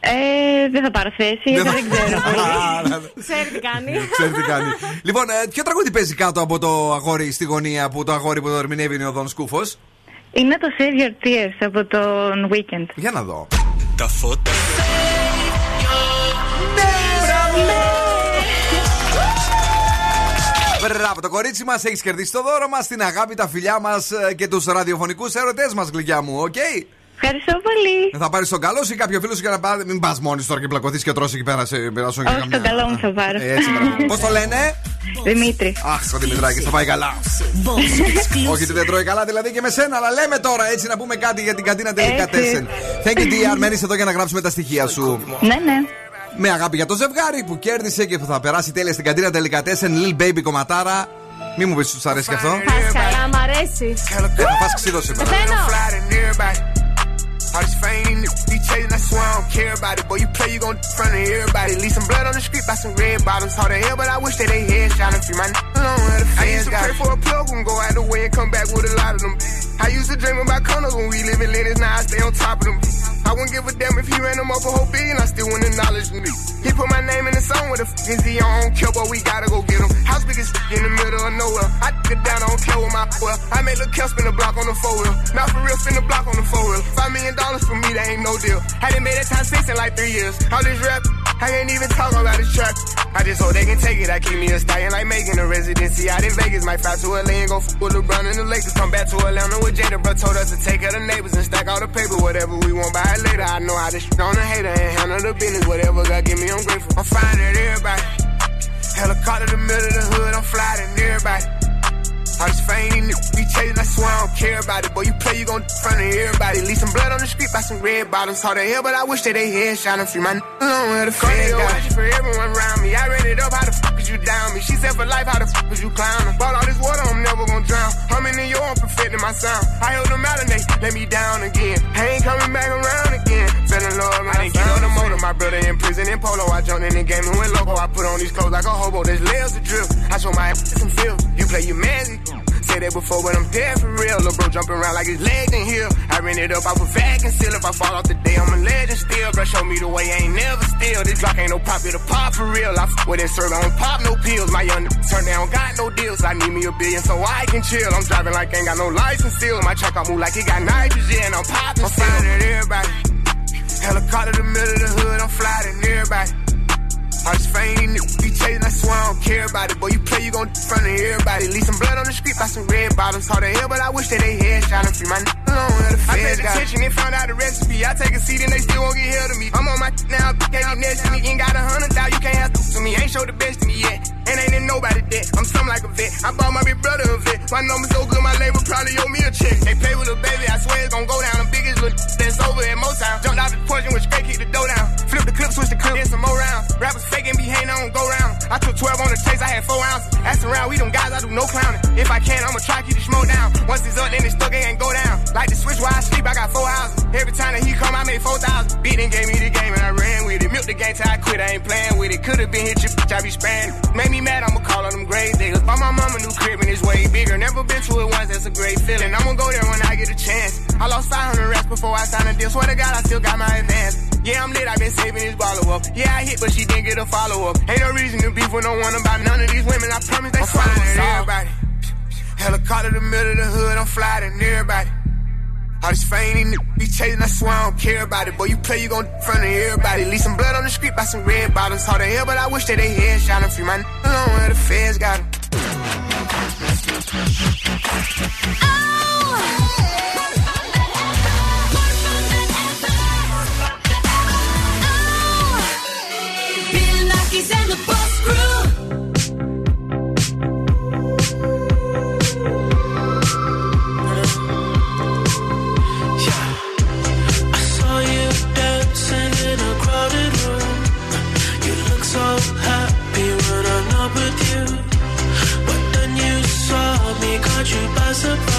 Ε, δεν θα πάρω θέση, γιατί δεν ξέρω πολύ. Ξέρει τι κάνει. Ξέρει τι κάνει. Λοιπόν, ε, ποιο τραγούδι παίζει κάτω από το αγόρι στη γωνία που το αγόρι που το ερμηνεύει είναι ο Δον Σκούφος; Είναι το Save Your Tears από τον Weeknd. Για να δω. Τα φώτα Μπράβο, το κορίτσι μας έχεις κερδίσει το δώρο μας, την αγάπη, τα φιλιά μας και τους ραδιοφωνικούς έρωτές μας, γλυκιά μου, οκ; Ευχαριστώ πολύ. Θα πάρεις τον καλό σου ή κάποιο φίλο σου για να πάρει. Μην πας μόνη τώρα και πλακωθείς και τρως εκεί πέρα σε περάσω για Όχι, καμιά. τον καλό μου θα πάρω. Έτσι, Πώς το λένε, Δημήτρη. Αχ, ο Δημητράκη θα πάει καλά. Όχι ότι δεν τρώει καλά δηλαδή και με σένα, αλλά λέμε τώρα έτσι να πούμε κάτι για την καντίνα τελικά Έτσι. 4. Thank you, dear. Μένεις εδώ για να γράψουμε τα στοιχεία σου. Ναι, ναι. Με αγάπη για το ζευγάρι που κέρδισε και που θα περάσει τέλεια στην καντίνα τελικά 4. Lil Baby κομματάρα. Μη μου πεις ότι σου αρέσει και αυτό. Πας καλά, μ' αρέσει. Θα φας ξύλο σήμερα. All this fame, be chasing, I swear I don't care about it. Boy, you play, you gon' front of everybody. Leave some blood on the street by some red bottoms. Hard the hell, but I wish that they had shot through My n- alone the fans I used to pray it. for a plug and go out the way and come back with a lot of them. I used to dream about condos when we live in Linus, now I stay on top of them. I wouldn't give a damn if he ran up a whole billion, I still wouldn't acknowledge me. He put my name in the song with a f***ing Z, I don't care, but we gotta go get him. House big as f- in the middle of nowhere. I get down, I don't care with my well. I made Lil' Kel spin the block on the four wheel. Not for real, spin the block on the four wheel. Five million dollars for me, that ain't no deal. Hadn't made that time six in like three years. All this rap, I ain't even talking about this track. I just hope they can take it. I keep me a stallion like making a residency out in Vegas. Might fly to LA and go f with LeBron and the Lakers. Come back to Atlanta with Jada, bro. Told us to take of the neighbors and stack all the paper. Whatever we want, buy it later. I know how to sh- on a hater and handle the business. Whatever God give me, I'm grateful. I'm fine at everybody. Helicopter the middle of the hood, I'm flying at everybody. Fame, these niggas be chasing, I swear I don't care about it. Boy, you play, you gon' in front of everybody. Leave some blood on the street by some red bottoms. Hard to hell, but I wish that they head shot and free my n- alone where the feds got it. for everyone around me. I ran it up, how the fuck is you down me? She said for life, how the fuck is you clowning? Bought all this water, I'm never gon' drown. I'm in New York, I'm perfecting my sound. I held them out and they let me down again. I ain't coming back around again. Fell in love, I didn't get on the motor. My brother in prison in polo. I jumped in the game and went loco. I put on these clothes like a hobo. There's layers of drill. I show my ass some feel. You play your magic. Said that before, but I'm dead for real. Lil' bro jumping around like his legs in here. I ran it up, I put fat conceal. If I fall off today, I'm a legend still. Bro, show me the way, I ain't never still. This Glock ain't no pop, it'll pop for real. I f with that serve, I don't pop no pills. My young turn down, got no deals. I need me a billion so I can chill. I'm driving like I ain't got no license still. My truck, I move like it got nitrogen. I'm popping, I'm at everybody. Helicopter the middle of the hood, I'm flying everybody. All this fame, these niggas be chasing, I swear I don't care about it. Boy, you play, you gon' front of everybody. Leave some blood on the street by some red bottoms. Hard to hell, but I wish that they had shot and free my n- alone where the I paid attention and found out the recipe. I take a seat and they still won't get held to me. I'm on my now, can't get next to me. Ain't got a hundred thousand, you can't have to me. Ain't show the best to me yet. And ain't in nobody debt. I'm something like a vet. I bought my big brother a vet. My number so good, my label probably owe me a check. They play with a baby, I swear it's gon' go down. The biggest little that's over at Motown. Jumped out the porch and went straight, kick the dough down. Flip the clip, switch the clip, and some more rounds. Rappers faking, be hating, I don't go round. I took 12 on the chase, I had 4 ounces. Ask around, we them guys, I do no clowning. If I can, I'ma try to keep the smoke down. Once it's up, then it's stuck, it ain't go down. Like the switch while I sleep, I got 4 houses. Every time that he come, I made 4,000. Beat and gave me ran with it. Milk the game till I quit, I ain't playing with it. Could've been hit your bitch, I be spraying. Made me mad, I'ma call on them grave diggers. Bought my mama new crib and it's way bigger. Never been to it once, that's a great feeling. I'ma go there when I get a chance. I lost 500 racks before I signed a deal. Swear to God, I still got my advance. Yeah, I'm lit, i been saving this follow up. Yeah, I hit, but she didn't get a follow up. Ain't no reason to beef with no one about none of these women. I promise they fine at everybody. Helicopter the middle of the hood, I'm flying everybody. All this fame, be chasing, I swear I don't care about it. Boy, you play, you gon' in front of everybody. Leave some blood on the street by some red bottoms. Hard to hell, but I wish that they had shot and free my n- alone where the feds got 'em. Bill Nackis and the you by surprise.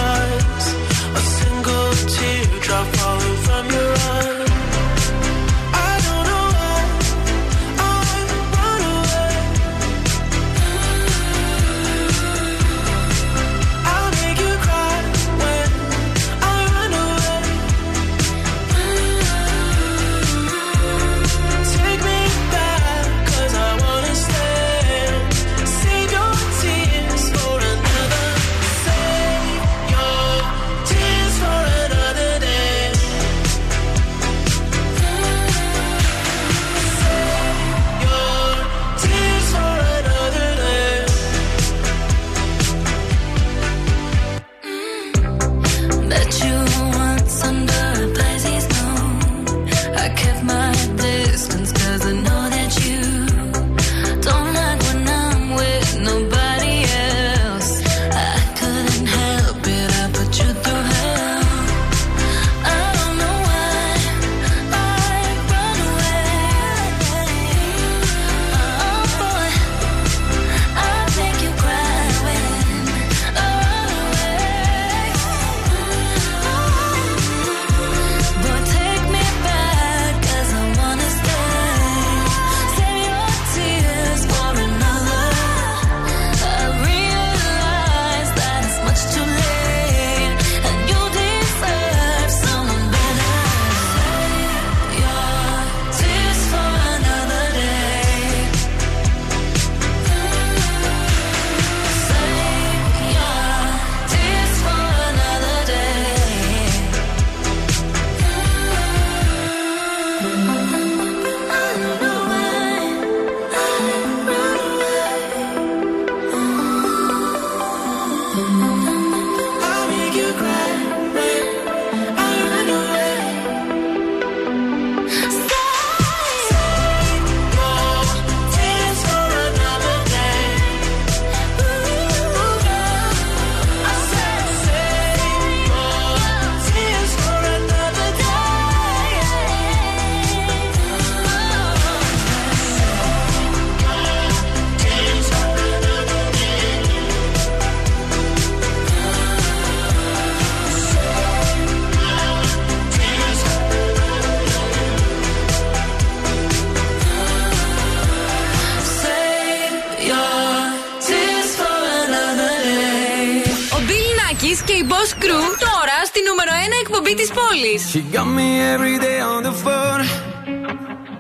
She got me every day on the phone.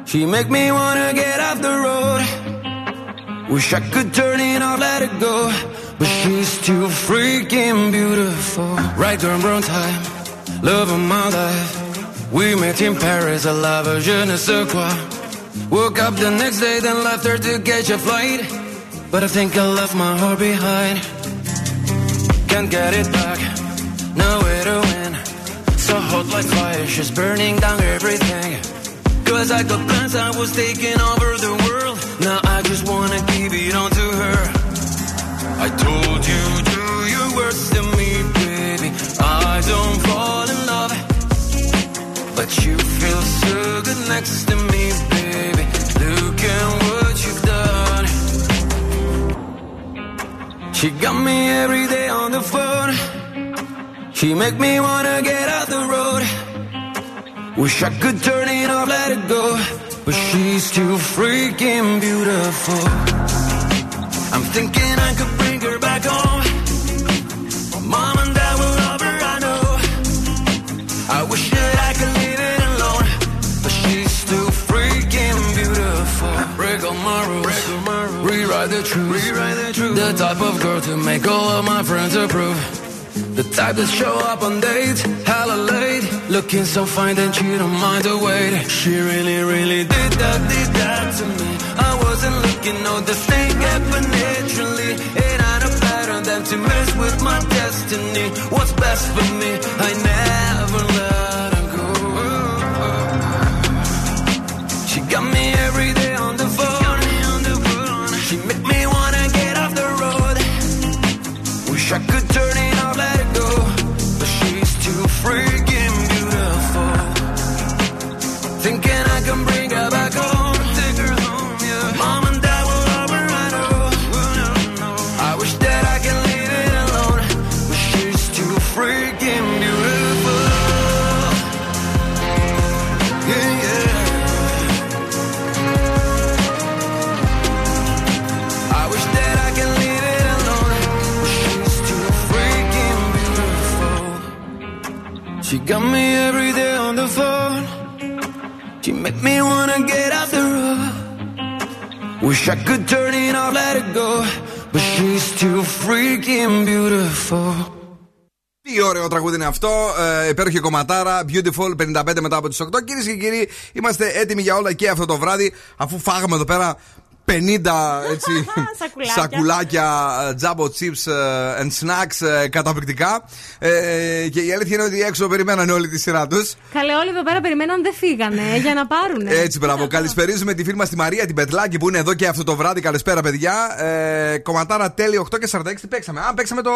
She make me wanna get off the road. Wish I could turn it off, let it go. But she's too freaking beautiful. Right turn, wrong time. Love of my life. We met in Paris, à la je ne sais quoi. Woke up the next day, then left her to catch a flight. But I think I left my heart behind. Can't get it back. So hot like fire, she's burning down everything. Cause I got plans, I was taking over the world. Now I just wanna give it on to her. I told you, do your worst to me, baby. I don't fall in love, but you feel so good next to me, baby. Look at what you've done. She got me every day on the phone. She make me wanna get out the road. Wish I could turn it off, let it go. But she's too freaking beautiful. I'm thinking I could bring her back home. Mom and dad will love her, I know. I wish that I could leave it alone. But she's too freaking beautiful. Break all my rules. Rewrite the truth. Rewrite the truth. The type of girl to make all of my friends approve. The type that show up on dates, hella late. Looking so fine that you don't mind the wait. She really, really did that, did that to me. I wasn't looking, no, this thing happened naturally. It ain't a pattern than to mess with my destiny. What's best for me, I never let her go. She got me every day got me every day on the phone. She make me wanna get off the road. Wish I could turn it off, let it go. But she's too freaking beautiful. Τι ωραίο τραγούδι είναι αυτό. Ε, υπέροχη κομματάρα. Beautiful 55 μετά από τις 8. Κυρίες και κύριοι, είμαστε έτοιμοι για όλα και αυτό το βράδυ. Αφού φάγαμε εδώ πέρα 50 έτσι, Σακουλάκια. σακουλάκια ε, jumbo chips ε, and snacks ε, καταπληκτικά. Ε, και η αλήθεια είναι ότι έξω περιμένανε όλη τη σειρά τους. Καλέ, όλοι εδώ πέρα περιμέναν δεν φύγανε για να πάρουνε. Έτσι, μπράβο. Καλησπερίζουμε τη φίλη μας τη Μαρία την Πετλάκη που είναι εδώ και αυτό το βράδυ. Καλησπέρα, παιδιά. Ε, κομματάρα τέλειο 8 και 46 τι παίξαμε; Α, παίξαμε το...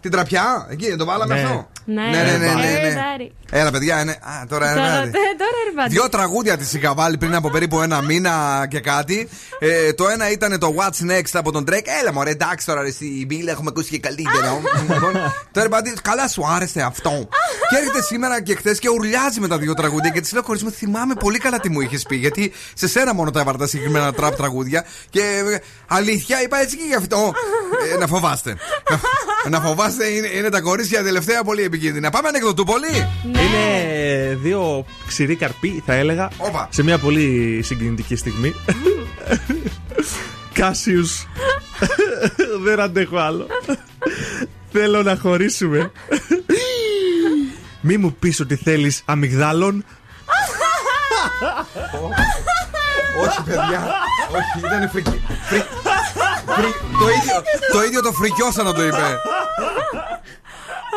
την τραπιά. Εκεί, δεν το βάλαμε Ναι. αυτό. Ναι, ναι, ναι, ναι, ναι, ναι. Ε, Ντάρι. Έλα, παιδιά, είναι. Α, τώρα είναι. Τώρα, βράδυ. τε- τώρα ρε πάντα. Δυο τραγούδια της είχα βάλει πριν από περίπου ένα μήνα και κάτι. Ε, το ένα ήταν το What's Next από τον Drake. Έλα, μωρέ, εντάξει τώρα, ρε, εσύ, η Μπίλα έχουμε ακούσει και καλύτερο. Λοιπόν, Τώρα πάντη, καλά σου άρεσε αυτό. και έρχεται σήμερα και χθες και ουρλιάζει με τα δύο τραγούδια και της λέω χωρί μου θυμάμαι πολύ καλά τι μου είχες πει. Γιατί σε σένα μόνο τα έβαλα τα συγκεκριμένα τραπ τραγούδια. Και ε, αλήθεια, είπα έτσι και γι' αυτό. Ε, να φοβάστε. να φοβάστε, είναι, είναι τα κορίτσια τελευταία πολύ επικίνδυνα. Πάμε ανεκδοτού πολύ. Είναι δύο ξηροί καρποί, θα έλεγα, Όπα. σε μια πολύ συγκινητική στιγμή. Κάσιους Δεν αντέχω άλλο Θέλω να χωρίσουμε Μη μου πεις ότι θέλεις αμυγδάλων Όχι, παιδιά. Όχι, ήταν φρικι... φρι- φρι- το, ίδιο, το ίδιο το φρικιώσα να το είπε.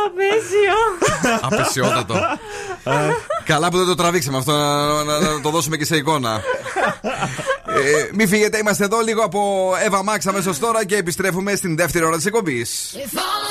Απέσιο. Απεσιότατο. Καλά που δεν το τραβήξαμε αυτό, να, να- να το δώσουμε και σε εικόνα. Ε, μην φύγετε, είμαστε εδώ λίγο από Eva Max αμέσως τώρα και επιστρέφουμε στην δεύτερη ώρα της εκπομπής. If all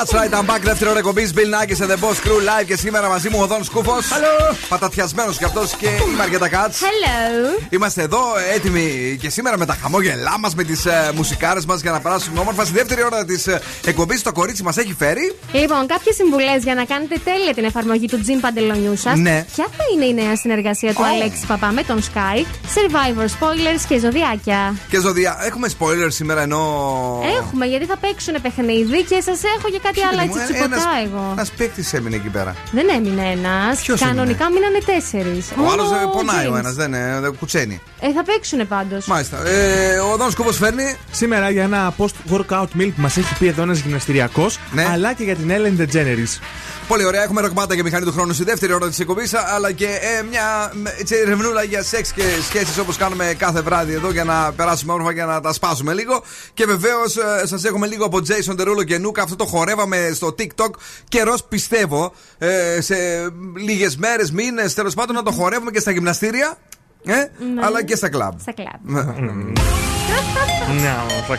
más. Right, I'm back. Δεύτερη ώρα εκπομπής Bill Nackis and the Boss Crew live και σήμερα μαζί μου ο Δόν Σκούφος. Hello. Πατατιασμένος κι αυτός και η Μαριέτα Κάτς. Hello. Είμαστε εδώ έτοιμοι και σήμερα με τα χαμόγελά μας, με τις ε, μουσικάρες μας για να περάσουμε όμορφα. Στη δεύτερη ώρα της ε, εκπομπής το κορίτσι μας έχει φέρει. Λοιπόν, κάποιες συμβουλές για να κάνετε τέλεια την εφαρμογή του Τζιν Παντελονιού σας. Ναι. Ποια θα είναι η νέα συνεργασία του Oh. Αλέξη Παπά με τον Sky, Survivor Spoilers και Ζωδιάκια. Και ζωδιά. Έχουμε spoiler σήμερα ενώ. Έχουμε, γιατί θα παίξουν παιχνίδι και σας έχω και κάτι άλλο έτσι τσιποτά εγώ. Ένας παίκτης έμεινε εκεί πέρα. Δεν έμεινε ένας. Ποιος Κανονικά μείνανε τέσσερις. Ο άλλος πονάει ο ένας, δεν είναι, δεν κουτσένει. Ε, θα παίξουν πάντως. Μάλιστα. Ε, ο Δόν Σκούφο φέρνει. Σήμερα για ένα post-workout meal που μας έχει πει εδώ ένας γυμναστηριακός, Ναι. αλλά και για την Ellen DeGeneres. Πολύ ωραία. Έχουμε ροκμάτα και μηχανή του χρόνου στη δεύτερη ώρα της εκπομπής, αλλά και ε, μια μ, έτσι, ερευνούλα για σεξ και σχέσεις όπως κάνουμε κάθε βράδυ εδώ για να περάσουμε όμορφα και να τα σπάσουμε λίγο. Και βεβαίως ε, σας έχουμε λίγο από Jason Derulo και Νούκα. Αυτό το χορεύαμε στο TikTok. Καιρός πιστεύω ε, σε λίγες μέρες, μήνες τέλος πάντων να το χορεύουμε και στα γυμναστήρια. Ε, αλλά και στα κλαμπ. Στα κλαμπ.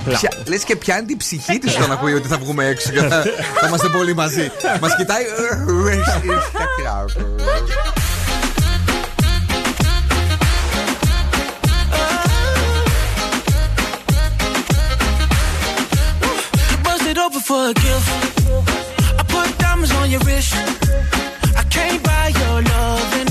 Ποια, λες και πιάνει την ψυχή της όταν ακούει ότι θα βγούμε έξω και θα, θα είμαστε πολύ μαζί. Μας κοιτάει. «Ε, στα κλαμπ». Bust it open for a gift. I put diamonds on your wrist. I can't buy your loving.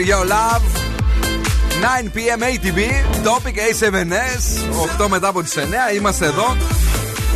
feel your love. 9 pm ATV, Topic A7S. 8 μετά από τις 9 είμαστε εδώ.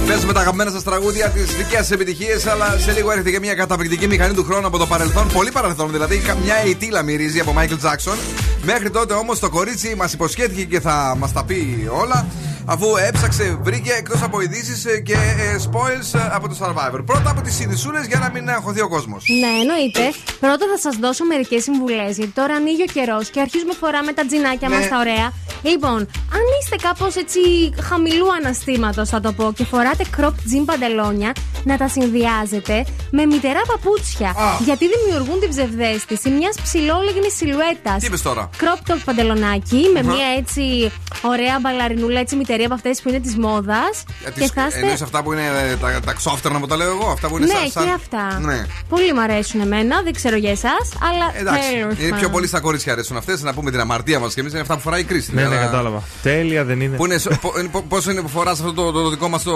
Παίζουμε τα αγαπημένα σας τραγούδια, τις δικές σας επιτυχίες, αλλά σε λίγο έρχεται και μια καταπληκτική μηχανή του χρόνου από το παρελθόν. Πολύ παρελθόν δηλαδή. Μια αιτήλα μυρίζει από Michael Jackson. Μέχρι τότε όμως το κορίτσι μας υποσχέθηκε και θα μας τα πει όλα. Αφού έψαξε, βρήκε εκτός από ειδήσεις και ε, spoils ε, από το Survivor. Πρώτα από τις ειδισούλε για να μην αγχωθεί ο κόσμος. Ναι, εννοείται. Πρώτα θα σας δώσω μερικές συμβουλές. Γιατί τώρα ανοίγει ο καιρός και αρχίζουμε φοράμε τα τζινάκια Ναι. μας τα ωραία. Λοιπόν, αν είστε κάπως έτσι χαμηλού αναστήματος, θα το πω, και φοράτε crop jean παντελόνια, να τα συνδυάζετε με μητερά παπούτσια. Α. Γιατί δημιουργούν την ψευδέστηση μιας ψηλόλεγνη σιλουέτας. Τι είπες τώρα; Crop top παντελονάκι με Αχα. μια έτσι ωραία μπαλαρινούλα, έτσι μητερή από αυτές που είναι της μόδας. Και θα είστε. Εννοείς αυτά που είναι ε, τα, τα ξόφτερνα που τα λέω εγώ, αυτά που είναι Ναι, σαν. σαν- και αυτά. Ναι. Πολύ μου αρέσουν εμένα, δεν ξέρω για εσάς, αλλά Εντάξει, τέλος είναι πιο πάντων. πολύ στα κορίτσια αρέσουν αυτές. Να πούμε την αμαρτία μας και εμείς είναι αυτά που φοράει η Κρίστη. Ναι, ναι, κατάλαβα. Τέλεια δεν είναι. Που είναι, πο- είναι- πο- πόσο είναι που φοράς αυτό το, το, το δικό μας το,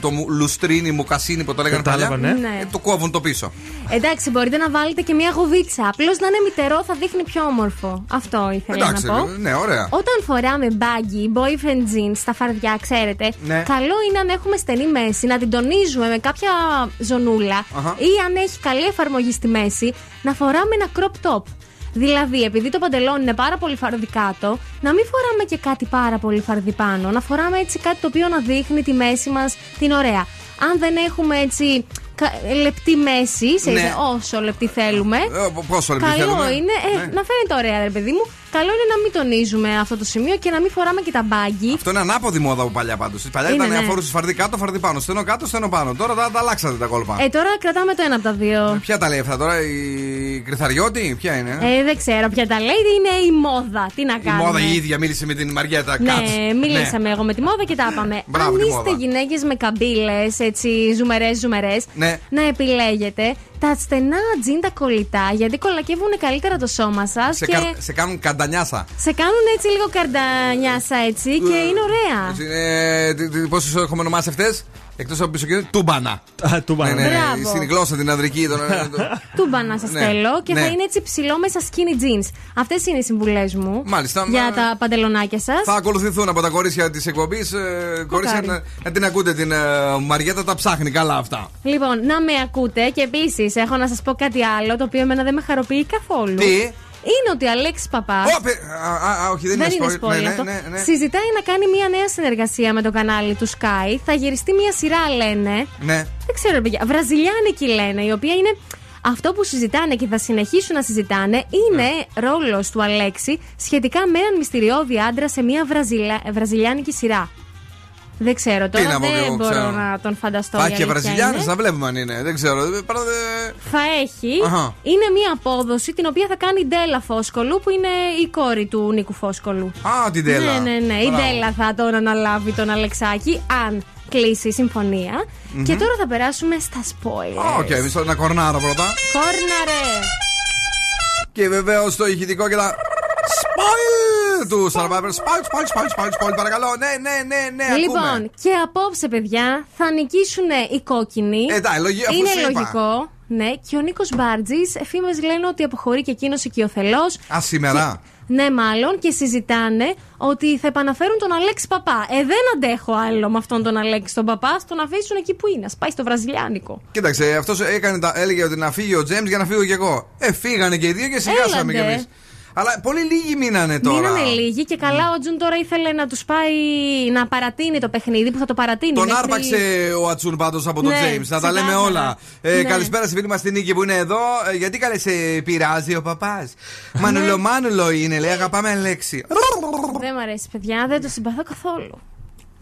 το μου- λουστρίνι, μουκασίνι που το λέγανε Κατάλαβα, παλιά. ναι. Ναι. Ε, το κόβουν το πίσω. Εντάξει, μπορείτε να βάλετε και μια γοβίτσα. Απλώς να είναι μητερό θα δείχνει πιο όμορφο. Αυτό ήθελα Εντάξει, να πω. ναι, ωραία. Όταν φοράμε baggy, boyfriend jeans στα φαρδιά, ξέρετε, Ναι. καλό είναι αν έχουμε στενή μέση να την τονίζουμε με κάποια ζωνούλα Αχα. ή αν έχει καλή εφαρμογή στη μέση, να φοράμε ένα crop top. Δηλαδή, επειδή το παντελόνι είναι πάρα πολύ φαρδί κάτω, να μην φοράμε και κάτι πάρα πολύ φαρδί πάνω. Να φοράμε έτσι κάτι το οποίο να δείχνει τη μέση μας την ωραία. Αν δεν έχουμε έτσι κα- λεπτή μέση, σε Ναι. όσο λεπτή θέλουμε. Ε, πο- πόσο λεπτή Καλό θέλουμε; είναι ε, Ναι. να φαίνεται ωραία, ρε παιδί μου. Καλό είναι να μην τονίζουμε αυτό το σημείο και να μην φοράμε και τα μπάγκι. Αυτό είναι ανάποδη μόδα από παλιά πάντως. Παλιά Είναι, ήταν ναι. αφόρουσε φαρδί κάτω, φαρδί πάνω. Στενό κάτω, στενό πάνω. Τώρα τα, τα αλλάξατε τα κόλπα. Ε, τώρα κρατάμε το ένα από τα δύο. Ποια τα λέει αυτά τώρα, η Κρυθαριώτη, ποια είναι; Ε, δεν ξέρω ποια τα λέει, είναι η μόδα. Τι να η κάνουμε; μόδα η ίδια μίλησε με την Μαριέτα Κάτς. Ναι, μιλήσαμε εγώ με τη μόδα και τα είπαμε. Μπράβο, Αν τη είστε μόδα. γυναίκες με καμπύλες, έτσι ζουμερές, ζουμερές, Ναι. να επιλέγετε τα στενά τζιν τα κολλητά, γιατί κολακεύουν καλύτερα το σώμα σας Σε, και κα- σε κάνουν καντανιάσα. σε κάνουν έτσι λίγο καρντανιάσα έτσι και είναι ωραία. Ε, Πόσες έχουμε ονομάσει αυτές, εκτός από πίσω και τούμπανα. τούμπανα. Ναι, ναι, ναι, Μπράβο. στην γλώσσα την ανδρική. Τον, τον- Τούμπα να σας Ναι. θέλω και Ναι. θα είναι έτσι ψηλό μέσα skinny jeans. Αυτές είναι οι συμβουλές μου Μάλιστα, για μα- τα παντελονάκια σας. θα ακολουθηθούν από τα κορίτσια της εκπομπής. κορίτσια να, να την ακούτε την ε, Μαριέτα, τα ψάχνει καλά αυτά. Λοιπόν, να με ακούτε και επίσης έχω να σας πω κάτι άλλο το οποίο εμένα δεν με χαροποιεί καθόλου. Τι; Είναι ότι ο Αλέξης Παπά. Ω, παι- α, α, α, όχι, δεν, Δεν είναι είναι spoil. spoiler Ναι, ναι, αυτό. ναι, ναι. Συζητάει να κάνει μια νέα συνεργασία με το κανάλι του Sky. Θα γυριστεί μια σειρά, λένε. Ναι. Δεν ξέρω, παιδιά. Βραζιλιάνικη λένε, η οποία είναι. Αυτό που συζητάνε και θα συνεχίσουν να συζητάνε είναι Ναι. ρόλος του Αλέξη σχετικά με έναν μυστηριώδη άντρα σε μια βραζιλα... βραζιλιάνικη σειρά. Δεν ξέρω τώρα, να πω κι δεν εγώ, μπορώ ξέρω. να τον φανταστώ. Θα η έχει και αλήθεια Βραζιλιάνες, είναι. να βλέπουμε αν είναι. Δεν ξέρω. δεν- παρά δεν- Θα έχει. Αχα. Είναι μια απόδοση την οποία θα κάνει η Ντέλα Φόσκολου, που είναι η κόρη του Νίκου Φόσκολου. Α, την Ντέλα. Ναι, ναι, ναι. Η Μπράβο. Ντέλα θα τον αναλάβει τον Αλεξάκη, αν κλείσει η συμφωνία. Και τώρα θα περάσουμε στα spoilers. Ok, εμείς ένα κορνάρο πρώτα. Κόρναρε! Και βεβαίως το ηχητικό και τα. Spoil του Survivor. Spoil, spoil, spoil, spoil, spoil, παρακαλώ. Ναι, ναι, ναι, ναι, Λοιπόν, ακούμε. και απόψε, παιδιά, θα νικήσουν οι κόκκινοι. Ε, εντάξει, λογι- αφού Είναι σου είπα. λογικό. Ναι, και ο Νίκος Μπάρτζης, οι φήμες λένε ότι αποχωρεί και εκείνος οικειοθελώς. Α, σήμερα. Ναι, μάλλον και συζητάνε ότι θα επαναφέρουν τον Αλέξη Παπά. Ε, δεν αντέχω άλλο με αυτόν τον Αλέξη τον Παπά, στον αφήσουν εκεί που είναι. Α πάει στο Βραζιλιάνικο. Κοίταξε, αυτός έλεγε ότι να φύγει ο Τζέμ για να φύγω κι εγώ. Ε, φύγανε και οι δύο και σιγάσαμε κι Έλαντε. εμείς. Αλλά πολύ λίγοι μείνανε τώρα. Μείνανε λίγοι και καλά ο Τζουν τώρα ήθελε να τους πάει να παρατείνει το παιχνίδι που θα το παρατείνει. Τον μέχρι- άρπαξε ο Ατσούν πάντως από τον Ναι, James. Να τα λέμε ξεκάθαρα. όλα. Ε, Ναι. Καλησπέρα στη φίλη μας την Νίκη που είναι εδώ. Ε, γιατί καλέ σε πειράζει ο παπάς; Μανουλο Μάνουλο είναι, λέει. Αγαπάμε Αλέξη. Δεν μ' αρέσει, παιδιά, δεν το συμπαθώ καθόλου.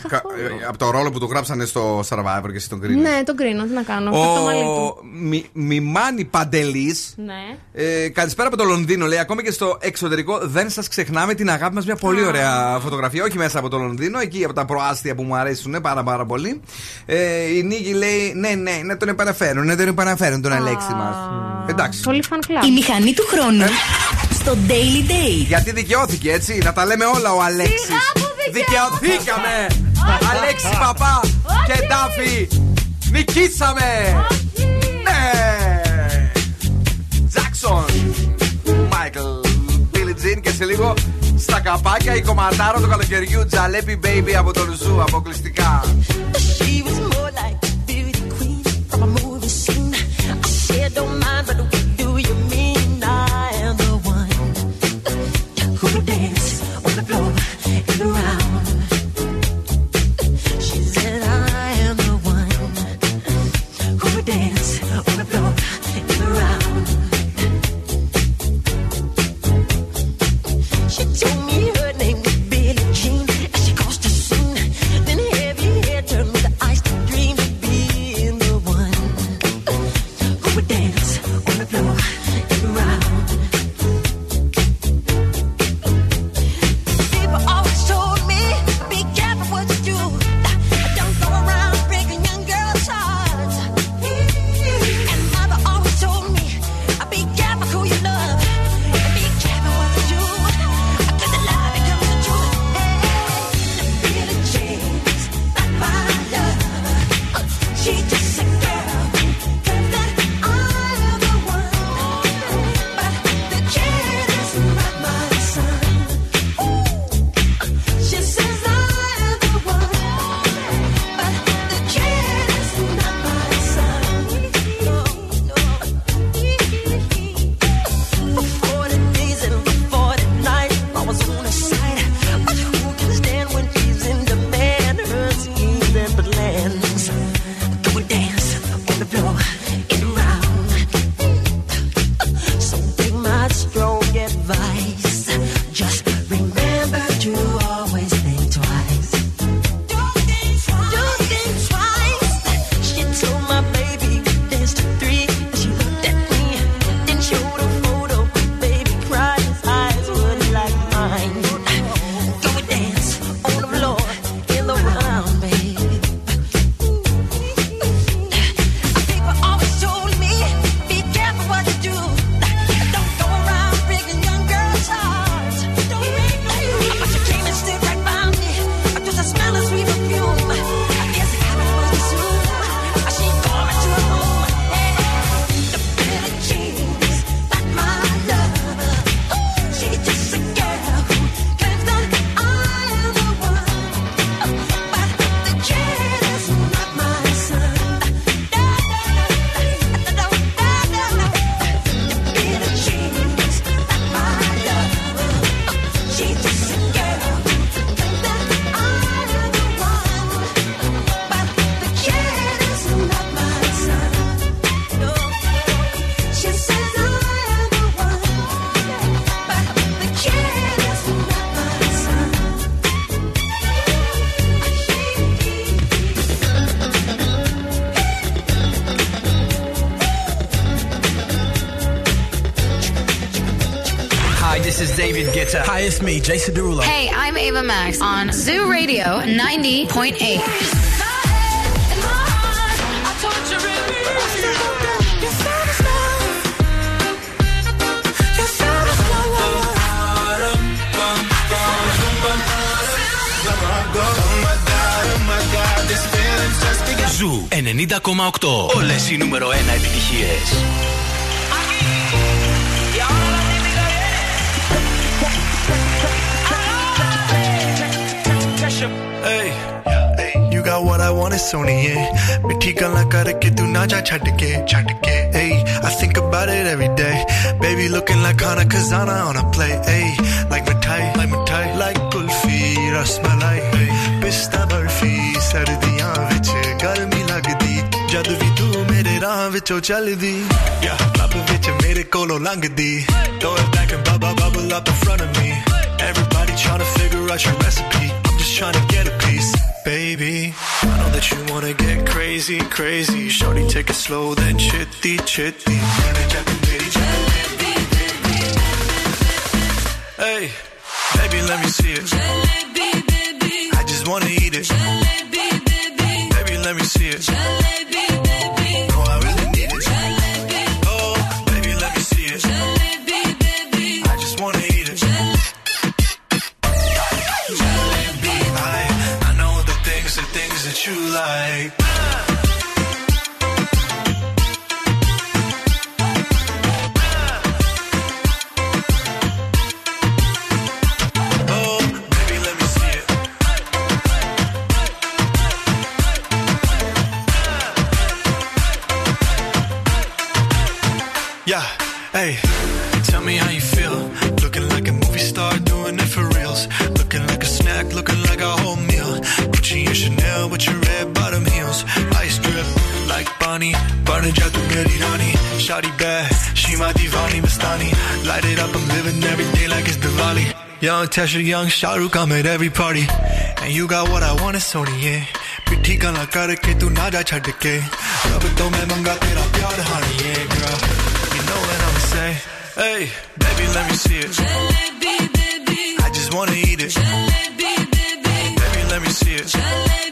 Κα- ε, Από το ρόλο που του γράψανε στο Survivor και εσύ τον κρίνεις; Ναι, τον κρίνω, τι να κάνω. Ο... Το μαλλί του. Ο Μι- Μιμάνι Παντελής. Ναι. Ε, καλησπέρα από το Λονδίνο. Λέει ακόμα και στο εξωτερικό δεν σας ξεχνάμε την αγάπη μας. Μια πολύ ωραία φωτογραφία. Όχι μέσα από το Λονδίνο, εκεί από τα προάστια που μου αρέσουν πάρα πάρα πολύ. Ε, η Νίκη λέει ναι, ναι, να τον επαναφέρουν, να τον επαναφέρουν τον Αλέξη μας. Εντάξει. Πολύ fan club. Η μηχανή του χρόνου στο Daily Date. Γιατί δικαιώθηκε έτσι, να τα λέμε όλα ο Αλέξης. Σιγά που Δικαιωθήκαμε! Αλέξη Παπά και Ντάφη! Νικήσαμε! Ναι! Jackson! Michael Billie Jean και σε λίγο στα καπάκια η κομματάρα του καλοκαιριού Jalebi Baby από τον Zoo αποκλειστικά. She was more like a beauty queen from a movie scene. I said, don't mind, but me, Jason Derulo. Hey, I'm Ava Max on Zoo Radio 90.8. Ζου 90,8. Όλες οι νούμερο 1 επιτυχίες. got what I want, it's Sony, yeah. ਮਿੱਠੀ ਗੱਲਾਂ ਕਰਕੇ ਤੂੰ ਨਾ ਜਾ ਛੱਡ ਕੇ ਛੱਡ ਕੇ hey I think about it every day baby looking like Hana Kazana on a play hey like mithai like mithai like kulfi rasmalai hey pista barfi ਸਰਦੀਆਂ ਵਿੱਚ ਗਰਮੀ ਲੱਗਦੀ ਜਦ ਵੀ ਤੂੰ ਮੇਰੇ ਰਾਹ ਵਿੱਚੋਂ ਚੱਲਦੀ yeah ਲੱਭ ਵਿੱਚ ਮੇਰੇ ਕੋਲੋਂ ਲੰਘਦੀ throw it back and bubble bubble up in front of me everybody trying to figure out your recipe I'm just trying to get a piece baby that you wanna get crazy crazy shorty take it slow then chitty chitty Hey, baby, let me see it. Natasha Young, Shahrukh, I'm at every party. And you got what I want, it's Sony, yeah. पिट्ठी गला करके तू ना जा छड़ के रब तो मैं मंगा तेरा प्यार honey, yeah, girl. You know what I'm saying hey baby let me see it. Jalebi, baby. I just wanna eat it. Jalebi, baby. Baby let me see it. Jalebi,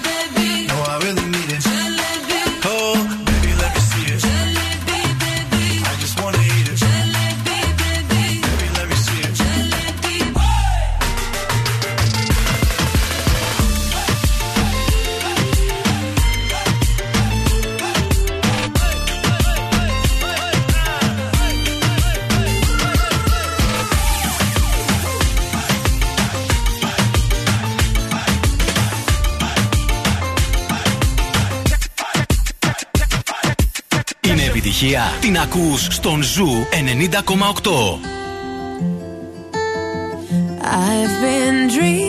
επιτυχία. Την ακούς στον Ζου 90,8. I've been dreaming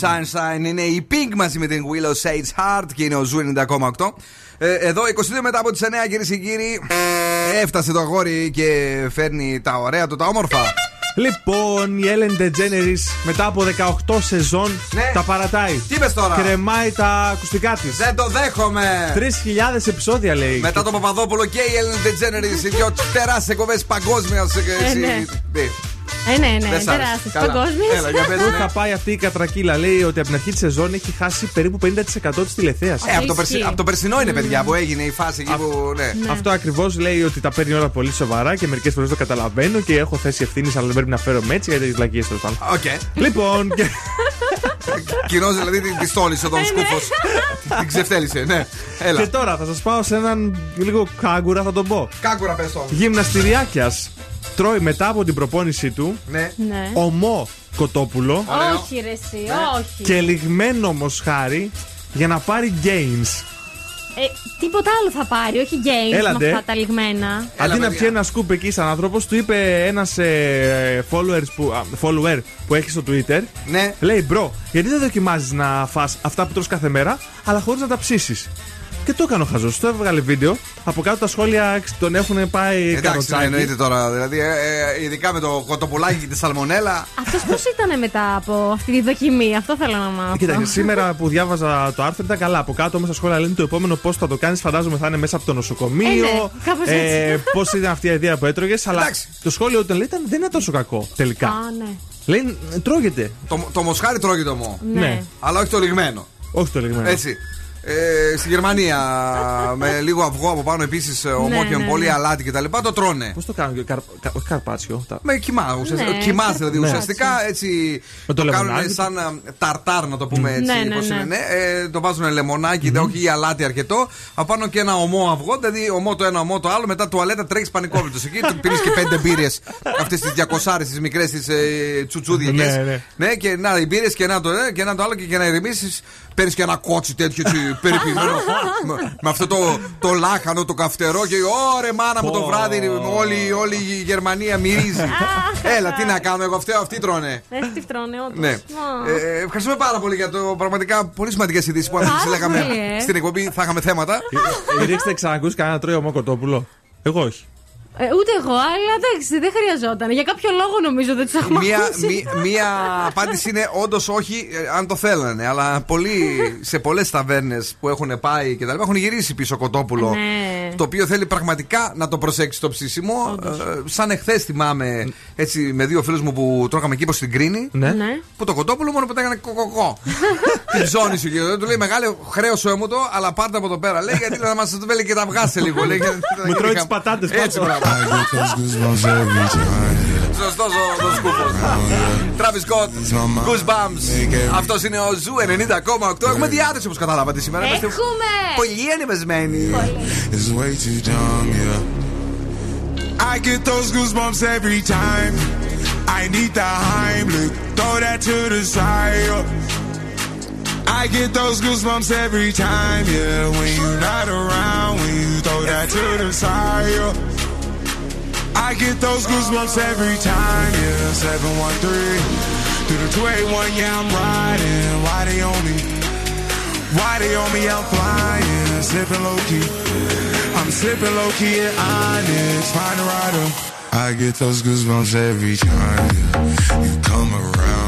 Sunshine είναι η Pink μαζί με την Willow Sage Hart και είναι ο Zoo 90,8. Ε, εδώ 22 μετά από τις 9 κυρίες και κύριοι. Έφτασε το αγόρι και φέρνει τα ωραία του, τα όμορφα. Λοιπόν, η Ellen DeGeneres μετά από 18 σεζόν τα παρατάει. Ναι. Τι είπες τώρα; Κρεμάει τα ακουστικά της. Δεν το δέχομαι. 3.000 επεισόδια λέει. Μετά τον Παπαδόπουλο και η Ellen DeGeneres, οι δυο τεράστιες εκπομπές παγκόσμιας. Ε, ναι. Ε, ναι, ναι, Δεν σ' άρεσε. τεράστιε Καλά. παγκόσμιε. Έλα, για πες, Πού ναι. θα πάει αυτή η κατρακύλα, λέει ότι από την αρχή της σεζόν έχει χάσει περίπου 50% της τηλεθέασης. Ε, από, το περσι- από το περσινό είναι, παιδιά, που έγινε η φάση εκεί που. Ναι. Αυτό ακριβώς λέει ότι τα παίρνει όλα πολύ σοβαρά και μερικές φορές το καταλαβαίνω και έχω θέση ευθύνης, αλλά δεν πρέπει να φέρομαι έτσι γιατί τι βλακείες τέλος πάντων. Οκ. Λοιπόν, και- Κοινό δηλαδή την τη τόλισε τον σκούφος. Την ξεφτέλησε, ναι. Έλα. και τώρα θα σας πάω σε έναν λίγο κάγκουρα, θα τον πω. Κάγκουρα, πες το. Γυμναστηριάκιας τρώει μετά από την προπόνησή του Ναι. Ναι. ωμό κοτόπουλο Όχι, ρε, εσύ, όχι. και ληγμένο μοσχάρι για να πάρει gains. Ε, τίποτα άλλο θα πάρει, όχι games Έλα ντε. με αυτά τα ληγμένα. Αντί να πιει ένα scoop εκεί σαν άνθρωπος, του είπε ένας ε, followers που, α, follower που έχει στο Twitter. Ναι. Λέει, bro, γιατί δεν δοκιμάζεις να φας αυτά που τρως κάθε μέρα, αλλά χωρίς να τα ψήσεις; Και το έκανε ο Χαζός. Το έβγαλε βίντεο. Από κάτω τα σχόλια τον έχουν πάει Εντάξει, ναι, καροτσάκι. εννοείται τώρα. Δηλαδή, ε, ε, ειδικά με το κοτοπουλάκι και τη σαλμονέλα. Αυτός πώς ήταν μετά από αυτή τη δοκιμή, αυτό θέλω να μάθω. Κοίτα, σήμερα που διάβαζα το άρθρο ήταν καλά. Από κάτω όμω στα σχόλια λένε το επόμενο πώς θα το κάνεις, φαντάζομαι θα είναι μέσα από το νοσοκομείο. Ε, ναι, κάπως έτσι. Πώς ήταν αυτή η ιδέα που έτρωγες. Αλλά το σχόλιο όταν λέει ήταν, δεν είναι τόσο κακό τελικά. Α, ναι. Λέει τρώγεται. Το, το μοσχάρι τρώγεται ομό. Ναι. Αλλά όχι το λιγμένο. Όχι το λιγμένο. Έτσι. Ε, στη Γερμανία με λίγο αυγό από πάνω επίσης ομό Ναι, και με ναι, πολύ ναι. αλάτι κτλ. Το τρώνε. Πώς το κάνουν, καρ, κα, όχι καρπάτσιο. Τα... Με κοιμά, ουσιαστικά. Ναι, κοιμάς δηλαδή ναι. ουσιαστικά έτσι. Με το το κάνουν λεμονάκι. σαν α, ταρτάρ, να το πούμε έτσι. Ναι, ναι, πώς ναι. είναι, ναι. Ε, το βάζουν λεμονάκι, mm όχι αλάτι αρκετό. Απάνω και ένα ομό αυγό, δηλαδή ομό το ένα, ομό το άλλο. Μετά τουαλέτα τρέχεις πανικόβλητος εκεί. Πήρε και πέντε μπύρες. Αυτές τις 200 τις μικρές τις ε, τσουτσούδιεκε. Ναι, ναι. ναι, και να οι μπύρες και να το ένα και να το άλλο και για να ηρεμήσεις. Παίρνεις και ένα κότσι τέτοιο έτσι, περιποιημένο. με, με αυτό το, το λάχανο, το καυτερό και ωρε μάνα μου το βράδυ όλη, όλη η Γερμανία μυρίζει. Έλα, τι να κάνω, εγώ φταίω, αυτοί τρώνε. Ε, τι φτρώνε, όντως. Ναι. Α. Ε, ευχαριστούμε πάρα πολύ για το πραγματικά πολύ σημαντικές ειδήσεις που Πάρα αν λέγαμε πολύ, ε. στην εκπομπή. Θα είχαμε θέματα. Ε, Ρίξτε ξανακούσεις κανένα τρώει ομό κοτόπουλο. Εγώ όχι. Ε, ούτε εγώ, αλλά εντάξει, δεν χρειαζόταν. Για κάποιο λόγο νομίζω δεν τους έχουμε μία, ακούσει. μí- μία απάντηση είναι όντως όχι, ε, αν το θέλανε. Αλλά πολλοί, σε πολλές ταβέρνες που έχουν πάει και τα λοιπά έχουν γυρίσει πίσω κοτόπουλο. Ναι. Το οποίο θέλει πραγματικά να το προσέξει το ψήσιμο. Ε, σαν εχθές θυμάμαι έτσι με δύο φίλους μου που τρώγαμε εκεί προ την Κρίνη. Ναι. Ναι. Που το κοτόπουλο μόνο που τα έκανε κοκοκό. Την ζώνησε και του λέει μεγάλο χρέος μου το, αλλά πάρτε από εδώ πέρα. Λέει γιατί να μας το βέλει και τα βγάσε λίγο. Λέει, γιατί- Μου τρώει τις πατάτες Έτσι, πάνω. μπράβο. Σωστό ο, ο σκούπο. Travis Scott, Goosebumps. Αυτό είναι ο Ζου 90,8. Έχουμε διάθεση όπω καταλάβατε σήμερα. Είμαστε Έχουμε! Πολύ ανεβασμένοι. It's way too dumb, yeah. I get those goosebumps every time. I need the Heimlich, throw that to the side. I get those goosebumps every time, yeah. When you're not around, when you throw that to the side. I get those goosebumps every time, yeah. 713 through the 281, yeah, I'm riding. Why they on me? Why they on me? I'm flying, sipping low key. I'm sipping low key at Onyx, find a rider. I get those goosebumps every time yeah. you come around.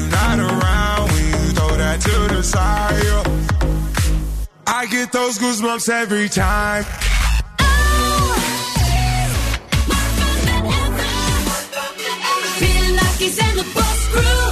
I get those goosebumps every time. Oh, Feeling like he's in the bus crew.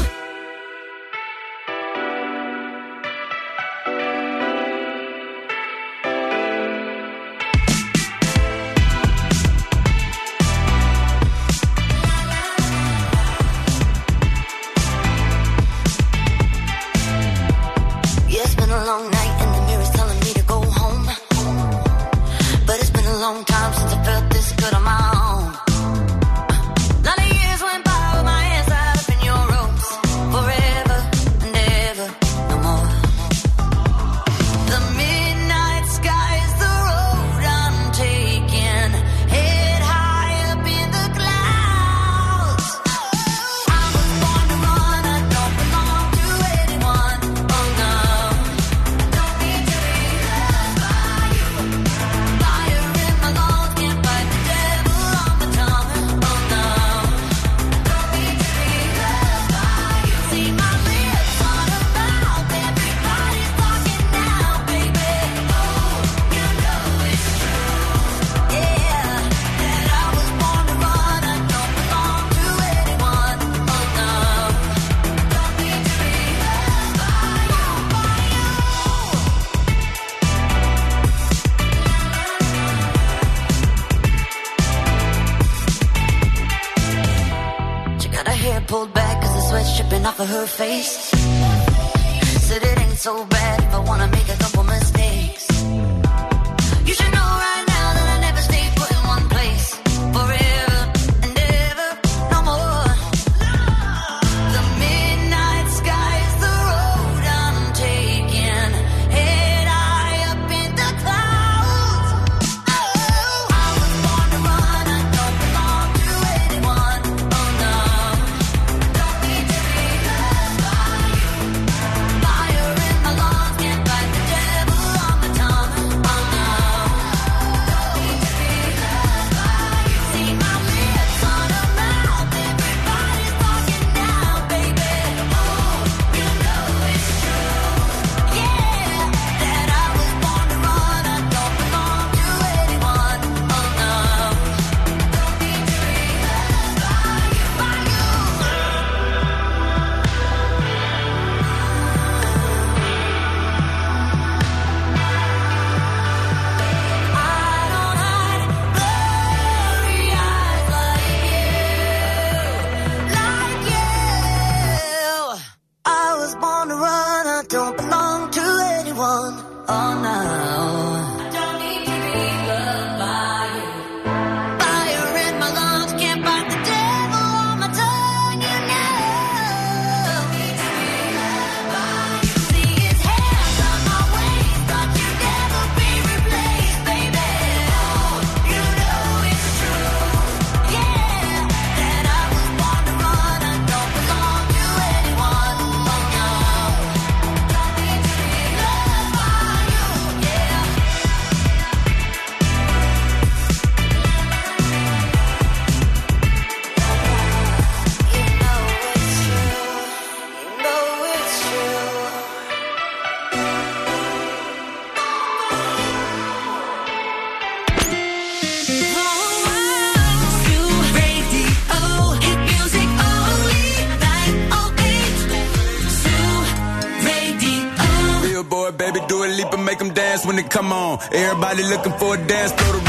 Everybody looking for a dance floor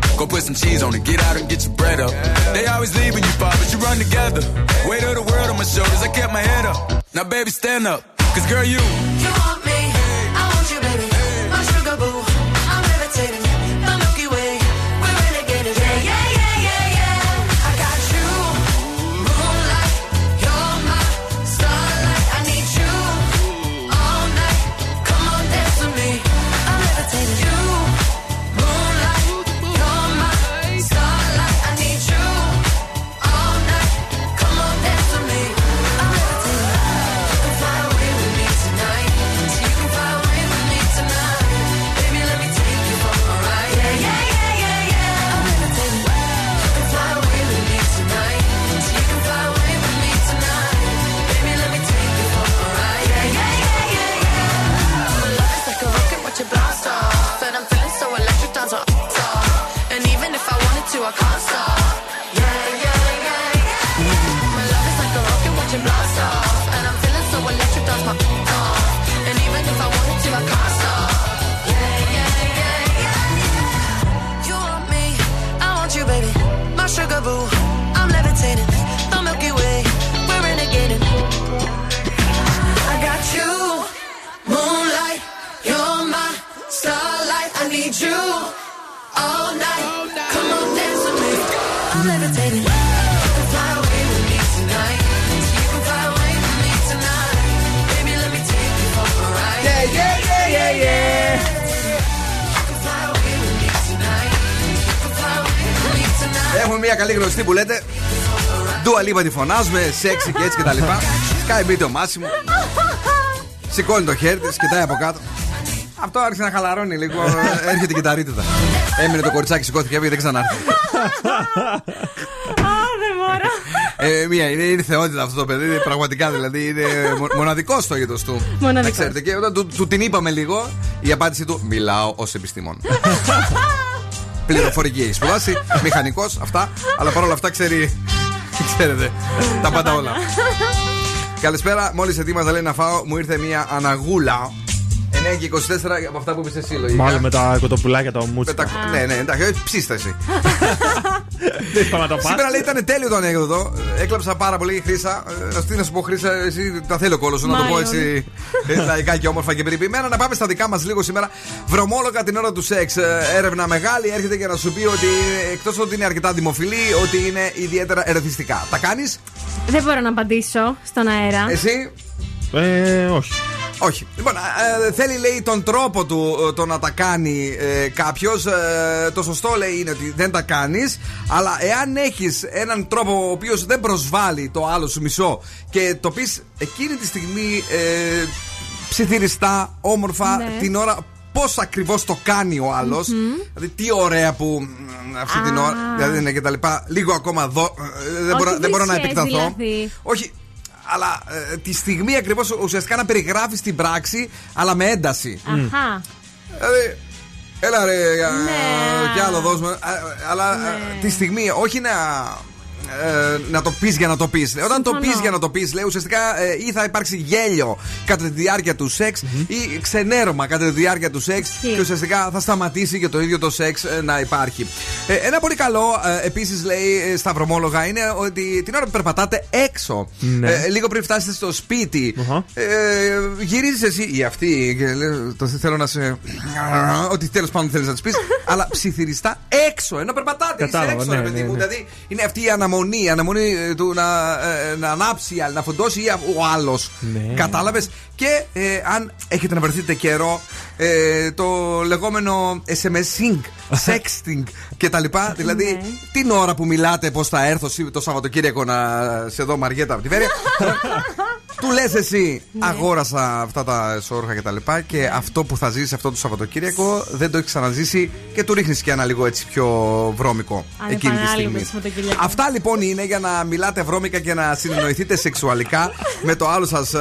go put some cheese on it, get out and get your bread up. They always leave when you fall, but you run together. Weight of the world on my shoulders, I kept my head up. Now, baby, stand up. Cause, girl, you. Φωνάζουμε, σεξι και έτσι και τα λοιπά. Sky Beat το Μάσιμο. Σηκώνει το χέρι της, κοιτάει από κάτω. Αυτό άρχισε να χαλαρώνει λίγο. Έρχεται η κυταρίτιδα. Έμεινε το κοριτσάκι, σηκώθηκε και δεν ξανάρθει. Α, δεν μπορώ. Ε, μία είναι, είναι θεότητα αυτό το παιδί. είναι Πραγματικά δηλαδή είναι μο- μοναδικό στο είδο του. Μοναδικός. Να ξέρετε. Και όταν του, του την είπαμε λίγο, η απάντηση του Μιλάω ως επιστήμον. Πληροφορική έχει σπουδάσει, μηχανικός, αυτά. Αλλά παρόλα αυτά ξέρει. Ξέρετε, τα πάντα όλα. Καλησπέρα, μόλις ετοίμαζα λέει να φάω, μου ήρθε μια αναγούλα. 9 και 24 από αυτά που είπες εσύ λογικά. Μάλλον με τα κοτοπουλάκια τα μούτσια. Με τα- Ναι, ναι, εντάξει, ψήστα εσύ. Δεν είπαμε να τα Σήμερα λέει ήταν τέλειο το ανέκδοτο. Έκλαψα πάρα πολύ χρήσα. Ε, Να, τι να σου πω, χρήσα, εσύ τα θέλω κόλος σου, να το πω Μάλλον. έτσι ε, λαϊκά και όμορφα και περιποιημένα. Να πάμε στα δικά μας λίγο σήμερα. Βρωμόλογα την ώρα του σεξ. Ε, Έρευνα μεγάλη έρχεται για να σου πει ότι εκτός ότι είναι αρκετά δημοφιλή, ότι είναι ιδιαίτερα ερεθιστικά. Τα κάνεις, Δεν μπορώ να απαντήσω στον αέρα. εσύ; Ε, όχι. Όχι. Λοιπόν, ε, θέλει λέει τον τρόπο του ε, το να τα κάνει ε, κάποιος. το σωστό λέει είναι ότι δεν τα κάνεις. Αλλά εάν έχεις έναν τρόπο ο οποίος δεν προσβάλλει το άλλο σου μισό και το πεις εκείνη τη στιγμή ε, ψιθυριστά, όμορφα, Ναι. την ώρα πώς ακριβώς το κάνει ο άλλος. Δηλαδή, τι ωραία που μ, αυτή την Α. ώρα. Δηλαδή, είναι και τα λοιπά. Λίγο ακόμα εδώ. ε, δεν, Όχι μπορώ, δεν μπορώ να κλισές, επεκταθώ. δηλαδή. Όχι, αλλά ε, τη στιγμή ακριβώς ουσιαστικά να περιγράφεις την πράξη, αλλά με ένταση. Αχα. Δηλαδή, έλα ρε, ε, Ναι. κι άλλο δώσ' μου. Ε, Αλλά ε, τη στιγμή, όχι να. Ε, να το πεις για να το πεις. Όταν το πεις Συμφωνώ. για να το πεις, λέει ουσιαστικά ε, ή θα υπάρξει γέλιο κατά τη διάρκεια του σεξ ή ξενέρωμα κατά τη διάρκεια του σεξ Ισχύει. και ουσιαστικά θα σταματήσει και το ίδιο το σεξ ε, να υπάρχει. Ε, ένα πολύ καλό επίσης λέει ε, στα βρωμόλογα είναι ότι την ώρα που περπατάτε έξω, Ναι. ε, λίγο πριν φτάσετε στο σπιτι ε, γυρίζεις εσύ ή αυτή και λέει, το θέλω να σε. Ότι τέλος πάντων θέλεις να της πεις, αλλά ψιθυριστά έξω, ενώ περπατάτε. Είσαι Κατάλαβα, έξω, ναι, ρε παιδί ναι, μου. ναι. Δηλαδή είναι αυτή η αναμονή, η αναμονή ε, του να, ε, να ανάψει, η άλλη, να φουντώσει ή ο άλλος. Ναι. Κατάλαβες; Και ε, αν έχετε να βρεθείτε καιρό, ε, το λεγόμενο SMSing, sexting κτλ. δηλαδή Ναι. την ώρα που μιλάτε πώς θα έρθω σι- το Σαββατοκύριακο να σε δω Μαριέτα από τη Βέρεια. Του λες εσύ, αγόρασα αυτά τα σόρουχα και τα λοιπά και αυτό που θα ζήσει αυτό το Σαββατοκύριακο δεν το έχει ξαναζήσει και του ρίχνεις και ένα λίγο έτσι πιο βρώμικο Αν εκείνη τη επανάληβε στιγμή. Σαββατοκύριακο. Αυτά λοιπόν είναι για να μιλάτε βρώμικα και να συνεννοηθείτε σεξουαλικά με το άλλο σας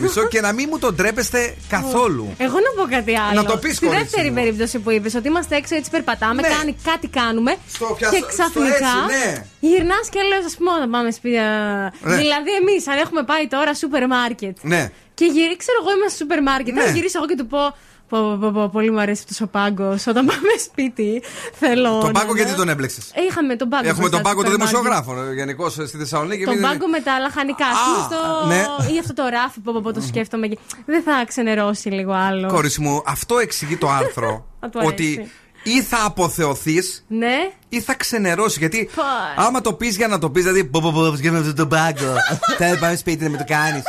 μισό και να μην μου το ντρέπεστε καθόλου. Εγώ να πω κάτι άλλο. Να το πεις, Στη κορίτσι δεύτερη μου. περίπτωση που είπες, ότι είμαστε έξω έτσι περπατάμε, Ναι. κάνει, κάτι κάνουμε. πια- και στο ξαφνικά έτσι, ναι. Γυρνάς και λες, ας πούμε, να πάμε σπίτι. α, Ναι. Δηλαδή, εμείς, αν έχουμε πάει τώρα σούπερ μάρκετ. Ναι. Και γυρί, ξέρω εγώ, είμαι στο σούπερ μάρκετ. Ναι. Θα γυρίσω εγώ και του πω. Πω, πω, πω, πω, πολύ μου αρέσει αυτός ο πάγκος. Όταν πάμε σπίτι, θέλω. Τον να- πάγκο γιατί τον έμπλεξες; Ε, Είχαμε τον πάγκο. Έχουμε μπροστά τον πάγκο στο του σούπερ μάρκετ. δημοσιογράφου γενικώς στη Θεσσαλονίκη. Τον Μην- πάγκο με τα λαχανικά. Α πούμε στο. ναι. ή αυτό το ράφι που, που, που το σκέφτομαι. και- Δεν θα ξενερώσει λίγο άλλο. Κόρηση μου, αυτό εξηγεί το άρθρο. Θα του αρέσει. ότι ή θα αποθεωθείς Ναι. ή θα ξενερώσεις. Γιατί Πάει. άμα το πεις για να το πεις, δηλαδή. Πω, πω, πω, σκέφτομαι αυτό το πάγκο. Θα πάμε σπίτι να με το κάνεις.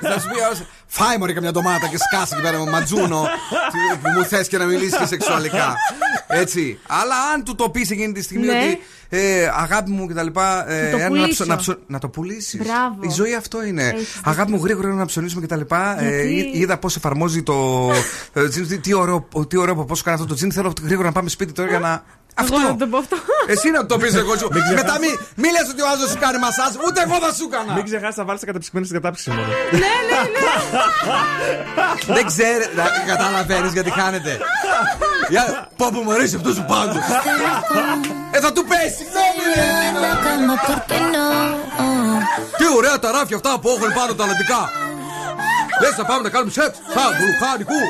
Θα σου πει ο άλλος, Φάει μωρή καμιά ντομάτα και σκάσει εκεί πέρα με ματζούνο που μου θες και να μιλήσεις και σεξουαλικά. Έτσι. Αλλά αν του το πεις εκείνη τη στιγμή Ναι. ότι ε, αγάπη μου και τα λοιπά. ε, το ένα να, πουλήσω. ψω- να, ψω- να το πουλήσεις. Μπράβο. Η ζωή αυτό είναι. Έχεις Αγάπη μου, γρήγορα να ψωνίσουμε και τα λοιπά. Ε, Γιατί; εί- είδα πώς εφαρμόζει το. ε, τζιν, τι, τι ωραίο, τι ωραίο από πώ κάνει αυτό το τζιν. Θέλω γρήγορα να πάμε σπίτι τώρα για να. Αυτό. Εγώ να το πω αυτό. Εσύ να το πεις εγώ σου. Μην ξεχάσεις. Μετά μη, μη λες ότι ο άλλο σου κάνει μασάζ, ούτε εγώ θα σου έκανα. Μην ξεχάσεις να βάλεις τα καταψυγμένα στην κατάψυξη μόνο. Ναι, ναι, ναι. Δεν ξέρει, καταλαβαίνεις γιατί χάνεται. Για, πω που μου αρέσει αυτός σου πάντω. Ε, θα του πέσει, συγγνώμη, ρε. Τι ωραία τα ράφια αυτά που έχουν πάνω τα λαντικά. Λες να πάμε να κάνουμε σεξ, σαν βουλκάνικου.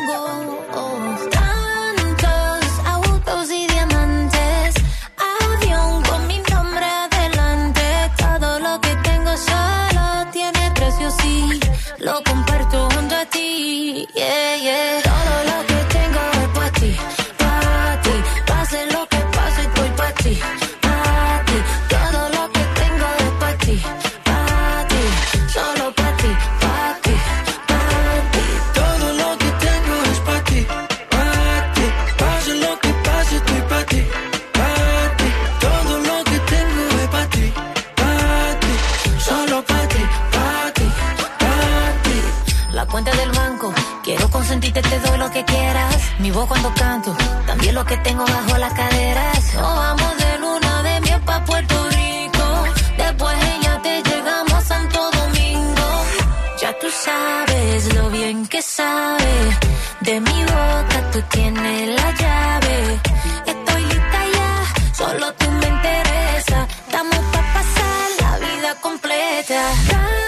Quiero te doy lo que quieras. Mi voz cuando canto, también lo que tengo bajo las caderas. Nos vamos de luna de miel pa' Puerto Rico. Después ella te llegamos a Santo Domingo. Ya tú sabes lo bien que sabe. De mi boca tú tienes la llave. Estoy lista ya, solo tú me interesa. Estamos pa' pasar la vida completa.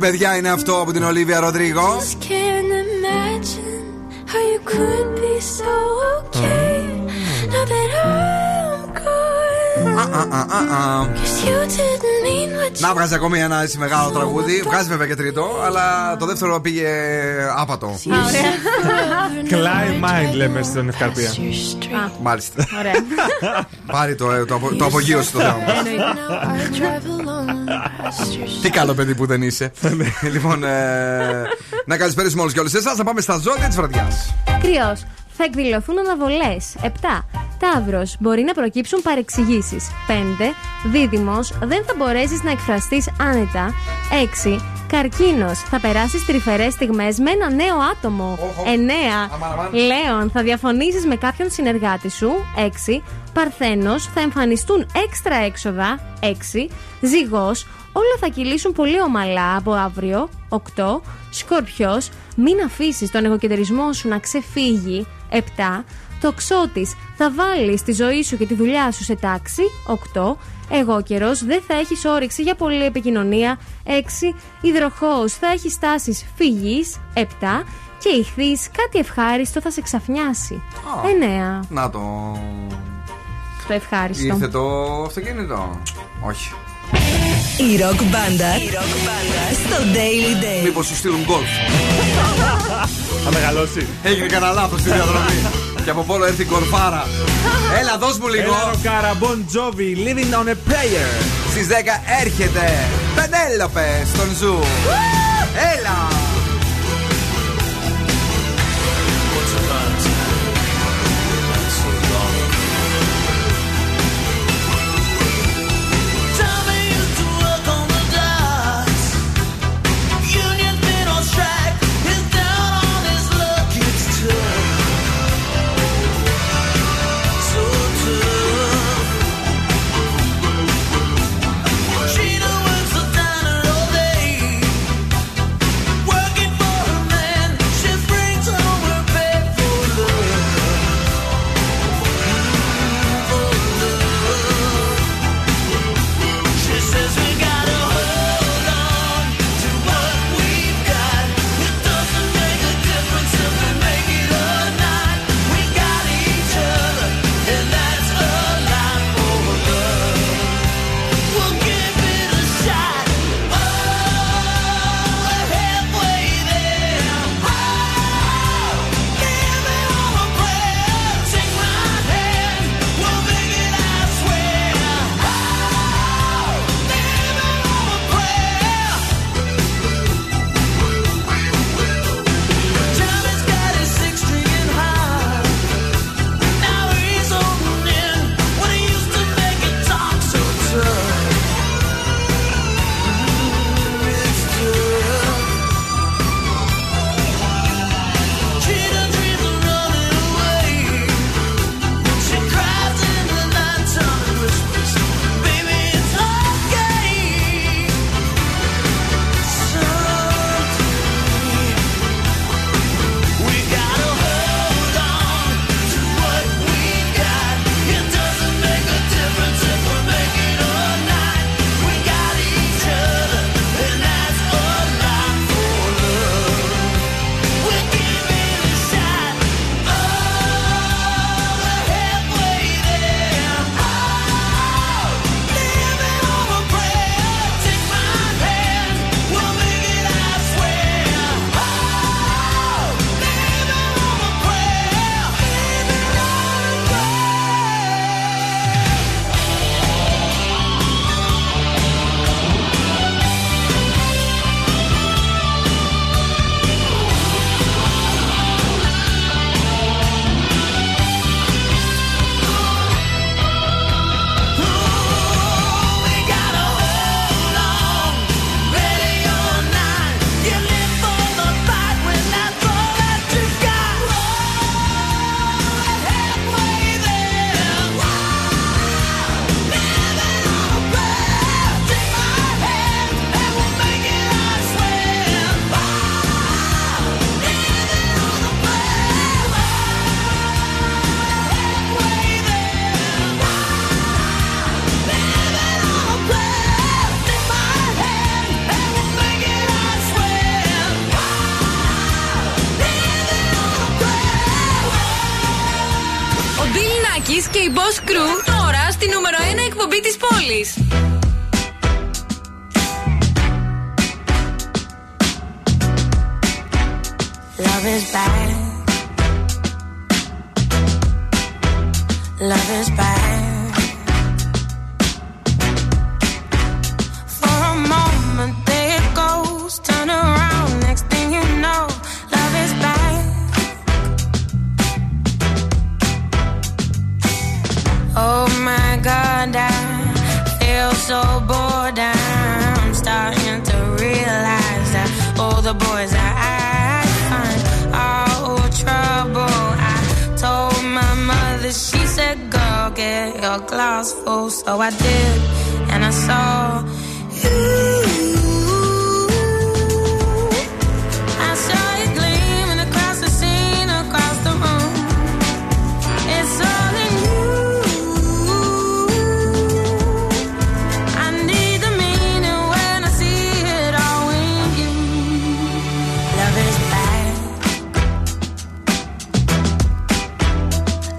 Παιδιά, είναι αυτό από την Ολίβια Ροντρίγο. Just can't imagine how you could be so okay. Now that I'm gone. Cause you didn't mean what you Να βγάζει ακόμη ένα έτσι μεγάλο τραγούδι. Βγάζει βέβαια και τρίτο, αλλά το δεύτερο πήγε άπατο. Climb Mind λέμε στον Ευκαρπία. Μάλιστα. Ωραία. Πάλι το, το, απο- το απογείωσε το θέμα. Τι καλό παιδί που δεν είσαι. λοιπόν, ε, να καλησπέρισουμε όλους και όλες εσάς. Να πάμε στα ζώδια της βραδιάς. Κρυός. Θα εκδηλωθούν αναβολές. 7. Ταύρος. Μπορεί να προκύψουν παρεξηγήσεις. 5. Δίδυμος. Δεν θα μπορέσεις να εκφραστείς άνετα. 6. Καρκίνος. Θα περάσεις τρυφερές στιγμές με ένα νέο άτομο. 9. Λέων. Θα διαφωνήσεις με κάποιον συνεργάτη σου. 6. Παρθένος. Θα εμφανιστούν έξτρα έξοδα. 6. Ζυγός. Όλα θα κυλήσουν πολύ ομαλά από αύριο. 8. Σκορπιός. Μην αφήσεις τον εγωκεντρισμό σου να ξεφύγει. 7. Τοξότη. Θα βάλεις τη ζωή σου και τη δουλειά σου σε τάξη. 8. Εγώ καιρός. Δεν θα έχεις όρεξη για πολλή επικοινωνία. 6. Υδροχός. Θα έχεις τάσεις φυγής. 7. Και ηχθείς. Κάτι ευχάριστο θα σε ξαφνιάσει. 9. Να το. Το ευχάριστο. Ήρθε το αυτοκίνητο. Όχι. Η ροκ μπάντα στο Daily Day. Μήπως σου στείλουν Golf. Θα μεγαλώσει. Έγινε κανένα λάθος στη διαδρομή. και από Polo έρθει η γκολφάρα. Έλα, δώσ' μου λίγο. Έλα ροκάρα, Bon Jovi, Living on a Prayer. Στις 10 έρχεται Πενέλοπε στον Zoo. Έλα.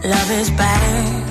Love is bad.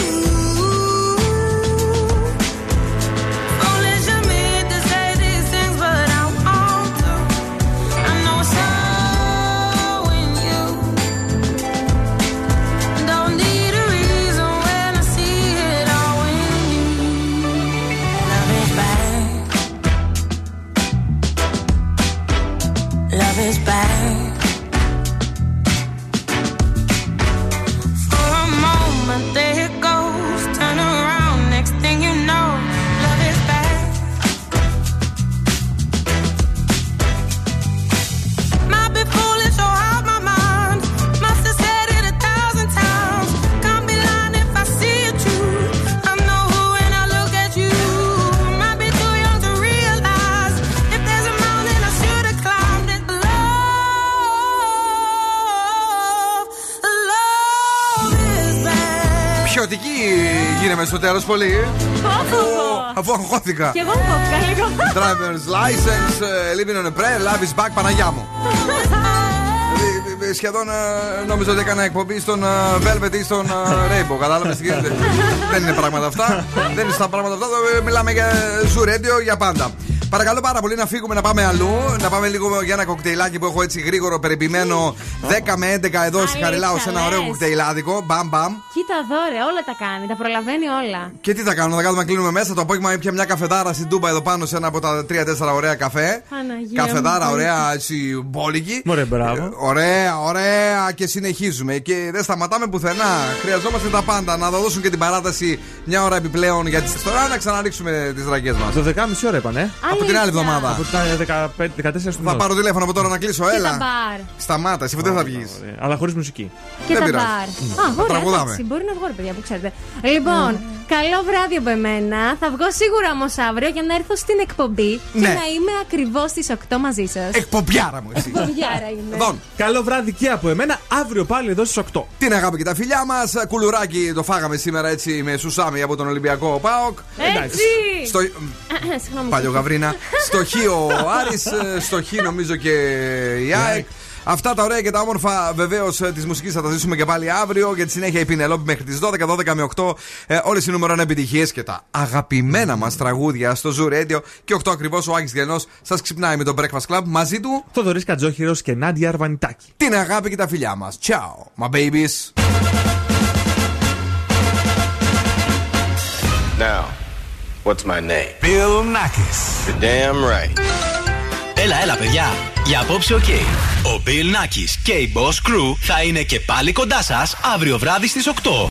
Γίναμε στο τέλο πολύ. Αφού αγχώθηκα. Και εγώ κόφηκα λίγο. Driver's license, ε, living on a prayer, love is back, Παναγιά μου. Δηλαδή, ε, Σχεδόν ε, νόμιζα ότι έκανα εκπομπή στον ε, Velvet ή στον ε, Rainbow. Κατάλαβες τι γίνεται. Δεν είναι πράγματα αυτά. Δεν είναι στα πράγματα αυτά. ε, Μιλάμε για Zoo Radio για πάντα. Παρακαλώ πάρα πολύ να φύγουμε να πάμε αλλού. Να πάμε λίγο για ένα κοκτέιλάκι που έχω έτσι γρήγορο περιποιημένο 10 με 11 εδώ στη Χαριλάου σε ένα ωραίο λες. κοκτέιλάδικο. Μπαμ μπαμ. Κοίτα εδώ, ρε, όλα τα κάνει, τα προλαβαίνει όλα. Και τι θα κάνουμε, θα κάνουμε να κλείνουμε μέσα. Το απόγευμα πια μια καφεδάρα στην Τούμπα εδώ πάνω σε ένα από τα 3-4 ωραία καφέ. Παναγία Καφεδάρα, μου. ωραία, έτσι, μπόλικη. Ωραία, μπράβο. Ε, Ωραία, ωραία και συνεχίζουμε. Και δεν σταματάμε πουθενά. Χρειαζόμαστε τα πάντα. Να δώσουν και την παράταση μια ώρα επιπλέον για τι τώρα να ξαναρίξουμε τις ραγκέ μας. Το 10.30 ώρα είπανε. Από την άλλη εβδομάδα. Από τα 15, 14 του Θα μηνός. πάρω τηλέφωνο από τώρα να κλείσω, Και τα έλα. μπαρ. Σταμάτα, εσύ δεν θα βγεις. Ωραία. Αλλά χωρίς μουσική. Και Δεν τα πειράζει. μπαρ. Α, ωραία, τραγουδάμε. εντάξει, μπορεί να βγω, ρε παιδιά, που ξέρετε. Λοιπόν, καλό βράδυ από εμένα. Θα βγω σίγουρα όμως αύριο για να έρθω στην εκπομπή και Ναι. να είμαι ακριβώς στις 8 μαζί σας. Εκπομπιάρα μου, εσύ. Εκπομπιάρα είμαι. Λοιπόν, Καλό βράδυ και από εμένα. Αύριο πάλι εδώ στις 8. την αγάπη και τα φιλιά μας. Κουλουράκι το φάγαμε σήμερα έτσι με σουσάμι από τον Ολυμπιακό Πάοκ. Έτσι! Στο... Συγγνώμη. Παλιό Γαβρίνα. Στο Χ ο Άρης, ε, στο Χ νομίζω και η ΑΕΚ. Αυτά τα ωραία και τα όμορφα βεβαίως τη μουσική θα τα ζήσουμε και πάλι αύριο. Για τη συνέχεια η Πινελόπη μέχρι τις 12, 12 με 8. Ε, Όλες οι νούμερο 1 επιτυχίες και τα αγαπημένα μας τραγούδια στο Zoo Radio. Και 8 ακριβώς ο Άγγι Γενό σας ξυπνάει με το Breakfast Club μαζί του. Θοδωρής Κατζόχυρος και Νάντια Αρβανιτάκη. Την αγάπη και τα φιλιά μας. Ciao, my babies. Now, what's my name? Bill Nackis. You're damn right. Έλα, έλα, παιδιά. Για απόψε, οκ. Ο Bill Nakis και η Boss Crew θα είναι και πάλι κοντά σας αύριο βράδυ στις 8.